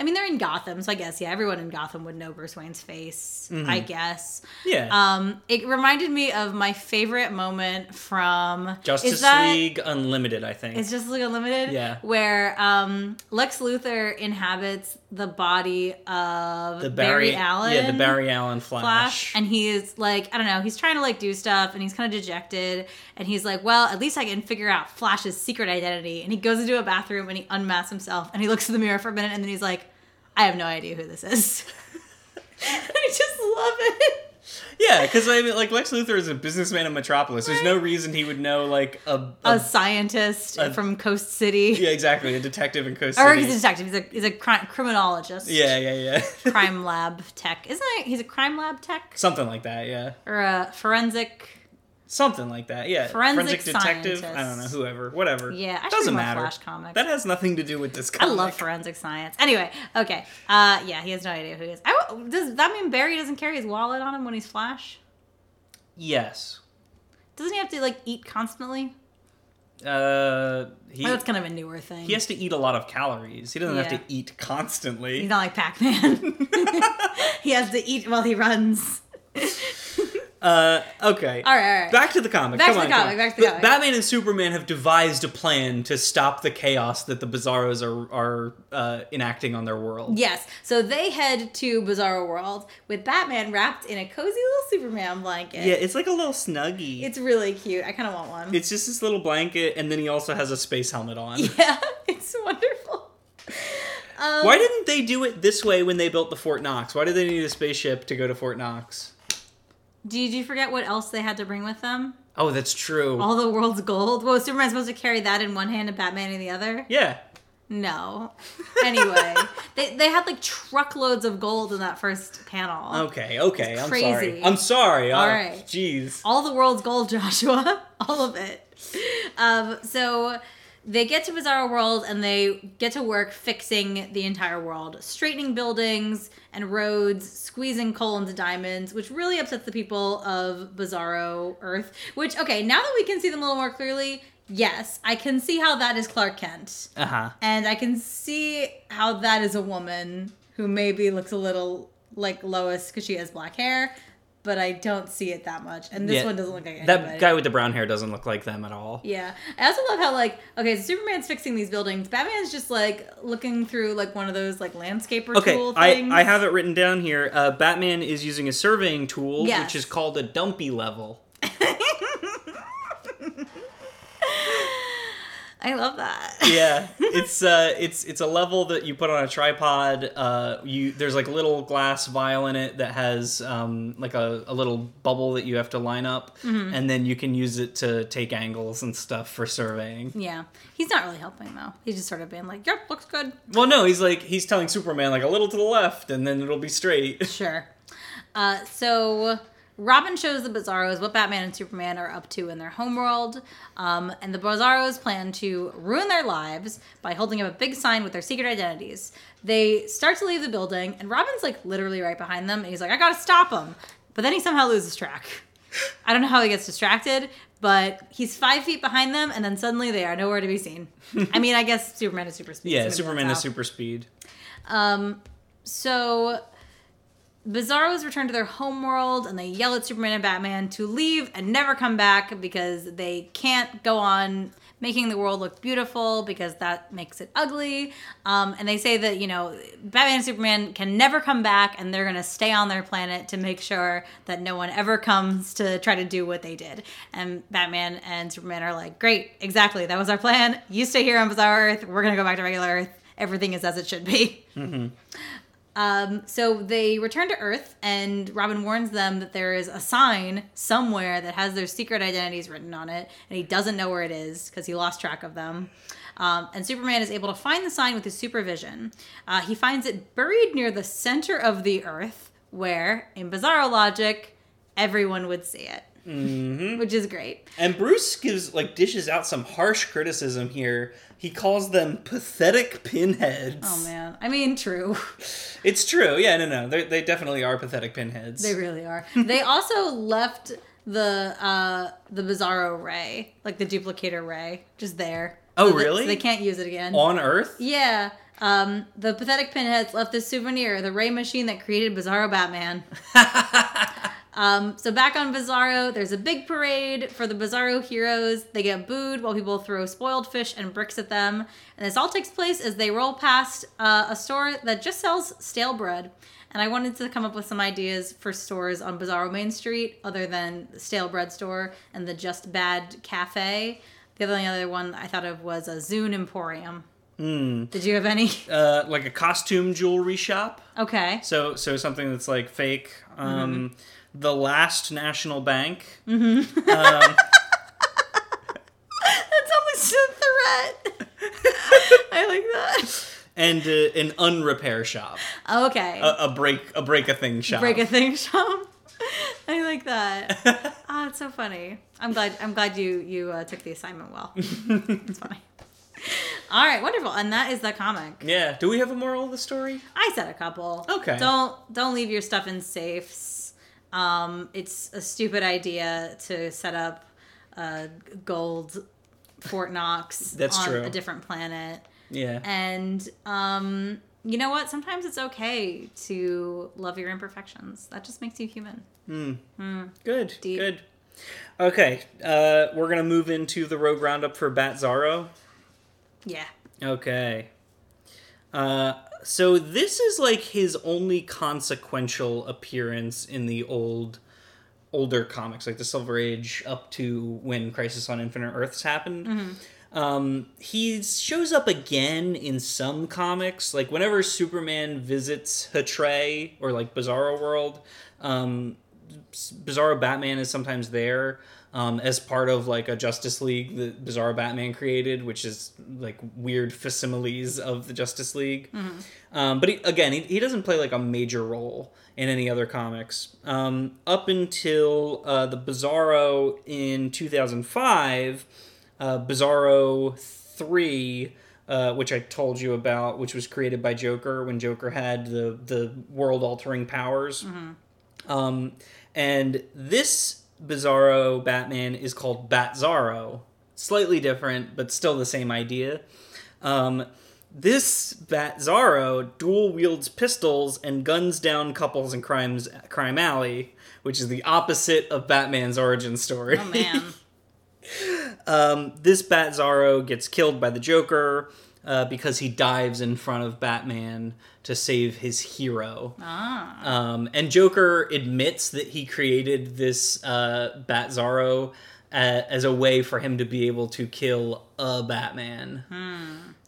I mean, they're in Gotham, so I guess yeah, everyone in Gotham would know Bruce Wayne's face. I guess. yeah. Um, it reminded me of my favorite moment from Justice that- League Unlimited, I think. it's just League unlimited. Yeah. Where um, Lex Luthor inhabits the body of the Barry, Barry, Allen. Yeah, the Barry Allen Flash. Flash, and he is like I don't know. He's trying to like do stuff, and he's kind of dejected. And he's like, "Well, at least I can figure out Flash's secret identity." And he goes into a bathroom and he unmasks himself, and he looks in the mirror for a minute, and then he's like, "I have no idea who this is." I just love it. Yeah, because I mean, like Lex Luthor is a businessman in Metropolis. There's no reason he would know like a, a, A scientist a- from Coast City. yeah, exactly, a detective in Coast Or City. Or he's a detective. He's a he's a cri- criminologist. yeah, yeah, yeah. Crime lab tech. Isn't it? He's a crime lab tech Something like that. Yeah, or a forensic. Something like that. Yeah, Forensic detective. I don't know, whoever, whatever. Yeah, I doesn't matter. Flash comics. That has nothing to do with this I love forensic science. Anyway, okay. Uh, yeah, he has no idea who he is. I, does that mean Barry doesn't carry his wallet on him when he's Flash? Yes. Doesn't he have to like eat constantly? Uh, he Or that's kind of a newer thing. he has to eat a lot of calories. He doesn't have to eat constantly. He's not like Pac Man. he has to eat while he runs. Uh, okay. All right, all right. Back to the comic. Back Come to on, the comic, back to the comic. Batman and Superman have devised a plan to stop the chaos that the Bizarros are are uh, enacting on their world. Yes. So they head to Bizarro World with Batman wrapped in a cozy little Superman blanket. Yeah, it's like a little snuggie. It's really cute. I kind of want one. It's just this little blanket, and then he also has a space helmet on. yeah, it's wonderful. Um, Why didn't they do it this way when they built the Fort Knox? Why did they need a spaceship to go to Fort Knox? Did you forget what else they had to bring with them? Oh, that's true. All the world's gold. Well, was Superman supposed to carry that in one hand and Batman in the other? yeah. No. Anyway, they, they had like truckloads of gold in that first panel. Okay, okay. I'm sorry. I'm sorry. All Oh, right. Jeez. All the world's gold, Joshua. All of it. Um, so they get to Bizarro World and they get to work fixing the entire world, straightening buildings and roads, squeezing coal into diamonds, which really upsets the people of Bizarro Earth. Which, okay, now that we can see them a little more clearly, yes, I can see how that is Clark Kent. Uh huh. And I can see how that is a woman who maybe looks a little like Lois because she has black hair, but I don't see it that much. And this Yeah, one doesn't look like anybody. That guy with the brown hair doesn't look like them at all. Yeah. I also love how like okay, so Superman's fixing these buildings. Batman's just like looking through like one of those like landscaper Okay, tool I, things. I have it written down here. Uh, Batman is using a surveying tool, Yes. which is called a dumpy level. I love that. Yeah, it's uh, it's it's a level that you put on a tripod. Uh, you there's like a little glass vial in it that has um, like a, a little bubble that you have to line up, Mm-hmm. and then you can use it to take angles and stuff for surveying. yeah. He's not really helping though. He's just sort of being like, "Yep, looks good." Well, no, he's like he's telling Superman like a little to the left, and then it'll be straight. Sure. Uh, so Robin shows the Bizarros what Batman and Superman are up to in their homeworld, um, and the Bizarros plan to ruin their lives by holding up a big sign with their secret identities. They start to leave the building, and Robin's like literally right behind them, and he's like, "I gotta stop them," but then he somehow loses track. I don't know how he gets distracted, but he's five feet behind them, and then suddenly they are nowhere to be seen. I mean, I guess Superman is super speed. yeah, maybe Superman is super speed. Um, so Bizarros return to their homeworld and they yell at Superman and Batman to leave and never come back because they can't go on making the world look beautiful because that makes it ugly. Um, and they say that, you know, Batman and Superman can never come back and they're going to stay on their planet to make sure that no one ever comes to try to do what they did. And Batman and Superman are like, great, exactly. That was our plan. You stay here on Bizarre Earth. We're going to go back to regular Earth. Everything is as it should be. Um, so they return to Earth, and Robin warns them that there is a sign somewhere that has their secret identities written on it, and he doesn't know where it is because he lost track of them. Um, and Superman is able to find the sign with his supervision. Uh, he finds it buried near the center of the Earth, where, in Bizarro logic, everyone would see it, mm-hmm. which is great. And Bruce gives like dishes out some harsh criticism here. He calls them pathetic pinheads. Oh man, I mean, true. It's true. Yeah, no, no, they they definitely are pathetic pinheads. They really are. they also left the uh the Bizarro ray, like the duplicator ray, just there. Oh, So that- really? so they can't use it again. on Earth. yeah. Um, the pathetic pinheads left this souvenir, the ray machine that created Bizarro Batman. um, so back on Bizarro, there's a big parade for the Bizarro heroes. They get booed while people throw spoiled fish and bricks at them. And this all takes place as they roll past uh, a store that just sells stale bread. And I wanted to come up with some ideas for stores on Bizarro Main Street other than the Stale Bread Store and the Just Bad Cafe. The only other one I thought of was a Zune Emporium. Did you have any? Uh, like a costume jewelry shop. Okay. So so something that's like fake. Um, the last national bank, That's almost a threat. I like that. and uh, an unrepair shop, Okay. a, a break a break a thing shop. Break a thing shop. I like that. Ah, it's so funny. I'm glad. I'm glad you you uh, took the assignment well. it's funny. All right, wonderful, and that is the comic. yeah. Do we have a moral of the story? I said a couple. Okay. Don't don't leave your stuff in safes. Um, it's a stupid idea to set up a gold Fort Knox That's on true. a different planet. Yeah. And um, you know what? Sometimes it's okay to love your imperfections. That just makes you human. mm Good. Deep. Good. Okay. Uh, we're gonna move into the Rogue Roundup for Batzarro. Yeah. Okay. Uh, so this is like his only consequential appearance in the old, older comics, like the Silver Age, up to when Crisis on Infinite Earths happened. Um, he shows up again in some comics, like whenever Superman visits Htrae or like Bizarro World. Um, Bizarro Batman is sometimes there um, as part of like a Justice League that Bizarro Batman created, which is like weird facsimiles of the Justice League. Um, but he, again, he, he doesn't play like a major role in any other comics um, up until uh, the Bizarro in 2005. Uh, Bizarro three. Uh, which I told you about, which was created by Joker when Joker had the the world altering powers. Um, and this Bizarro Batman is called Batzarro. Slightly different, but still the same idea. Um, this Batzarro dual wields pistols and guns down couples in crimes crime alley, which is the opposite of Batman's origin story. Oh man. Um, this Batzarro gets killed by the Joker uh, because he dives in front of Batman to save his hero. ah. Um, and Joker admits that he created this uh, Batzarro uh, as a way for him to be able to kill a Batman,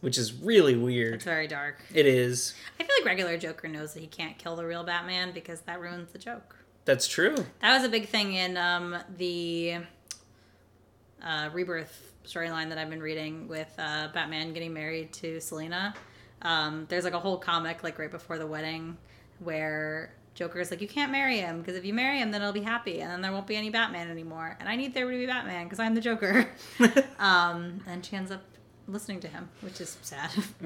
which is really weird. It's very dark. It is. I feel like regular Joker knows that he can't kill the real Batman because that ruins the joke. That's true. That was a big thing in um, the uh, Rebirth storyline that I've been reading with uh, Batman getting married to Selina. Um, there's like a whole comic like right before the wedding where Joker's like, you can't marry him because if you marry him, then he'll be happy and then there won't be any Batman anymore. And I need there to be Batman because I'm the Joker. um, and she ends up listening to him, which is sad.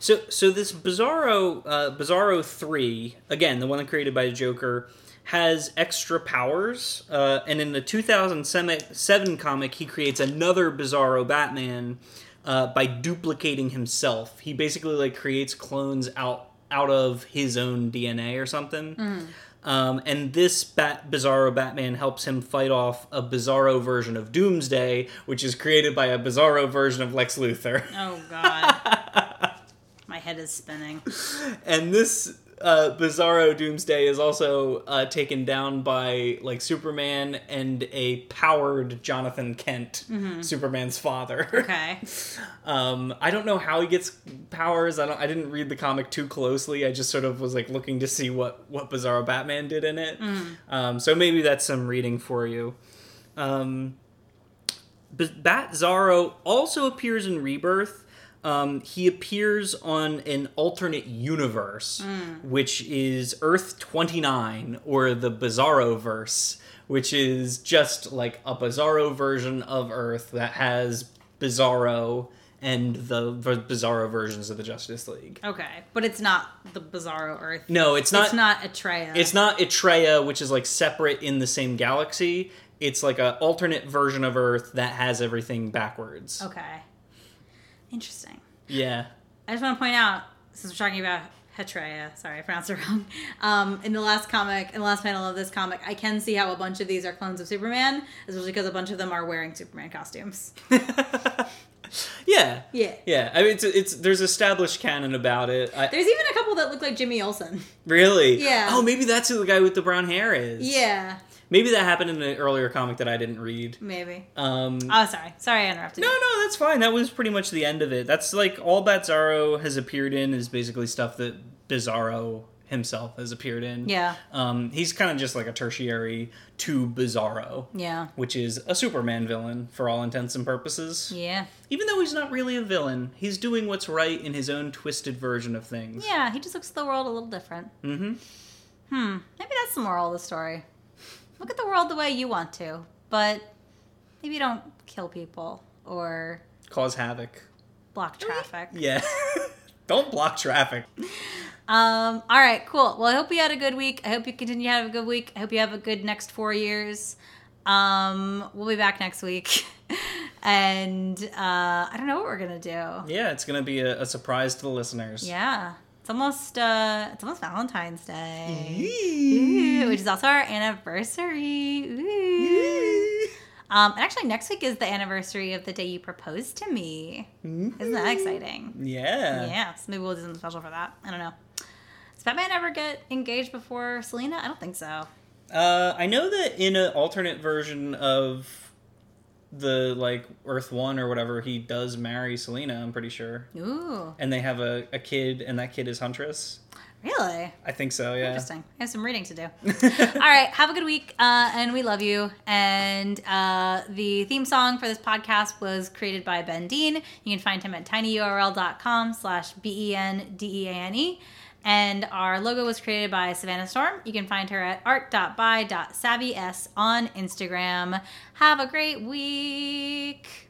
So, so this Bizarro, uh, Bizarro three, again, the one created by the Joker, has extra powers. Uh, and in the 2007 comic, he creates another Bizarro Batman uh, by duplicating himself. He basically like creates clones out out of his own DNA or something. Um, and this Bat- Bizarro Batman helps him fight off a Bizarro version of Doomsday, which is created by a Bizarro version of Lex Luthor. oh, God. My head is spinning. and this uh, Bizarro Doomsday is also uh, taken down by like Superman and a powered Jonathan Kent, Superman's father. Okay. um, I don't know how he gets powers. I don't. I didn't read the comic too closely. I just sort of was like looking to see what what Bizarro Batman did in it. Um, so maybe that's some reading for you. Um, Batzarro also appears in Rebirth. Um, he appears on an alternate universe, which is Earth 29, or the Bizarro verse, which is just like a Bizarro version of Earth that has Bizarro and the, Bizarro versions of the Justice League. Okay. But it's not the Bizarro Earth. No, it's not. it's not Atreya. It's not Etreya, which is like separate in the same galaxy. It's like an alternate version of Earth that has everything backwards. Okay. Interesting. Yeah. I just want to point out, since we're talking about Hetreya, sorry, I pronounced it wrong. Um, in the last comic, in the last panel of this comic, I can see how a bunch of these are clones of Superman, especially because a bunch of them are wearing Superman costumes. Yeah. Yeah. Yeah. I mean, it's, it's there's established canon about it. I, There's even a couple that look like Jimmy Olsen. really? Yeah. Oh, maybe that's who the guy with the brown hair is. Yeah, Maybe that happened in an earlier comic that I didn't read. maybe. Um, Oh, sorry. Sorry I interrupted no, you. no, that's fine. That was pretty much the end of it. That's like all Batzarro has appeared in is basically stuff that Bizarro himself has appeared in. Yeah. Um, he's kind of just like a tertiary to Bizarro. Yeah. Which is a Superman villain for all intents and purposes. Yeah. Even though he's not really a villain, he's doing what's right in his own twisted version of things. Yeah, he just looks at the world a little different. Mm-hmm. Hmm. Maybe that's the moral of the story. Look at the world the way you want to, but maybe don't kill people or Cause havoc. block traffic. Yeah. Don't block traffic. Um, all right, cool. Well, I hope you had a good week. I hope you continue to have a good week. I hope you have a good next four years. Um, we'll be back next week. and uh, I don't know what we're gonna do. Yeah, it's gonna be a, a surprise to the listeners. Yeah. It's almost uh it's almost Valentine's Day. Ooh, which is also our anniversary. Ooh. Um, and actually, next week is the anniversary of the day you proposed to me. Isn't that exciting? Yeah. Yeah, so maybe we'll do something special for that. I don't know. Does Batman ever get engaged before Selina? I don't think so. Uh, I know that in an alternate version of the like Earth One or whatever, he does marry Selina. I'm pretty sure, Ooh, and they have a, a kid, and that kid is Huntress. really? I think so. Yeah. Interesting. I have some reading to do. All right, have a good week, uh, and we love you. And uh, the theme song for this podcast was created by Ben Deane. You can find him at tinyurl.com slash B-E-N-D-E-A-N-E. And our logo was created by Savannah Storm. You can find her at art.by.savvys on Instagram. Have a great week.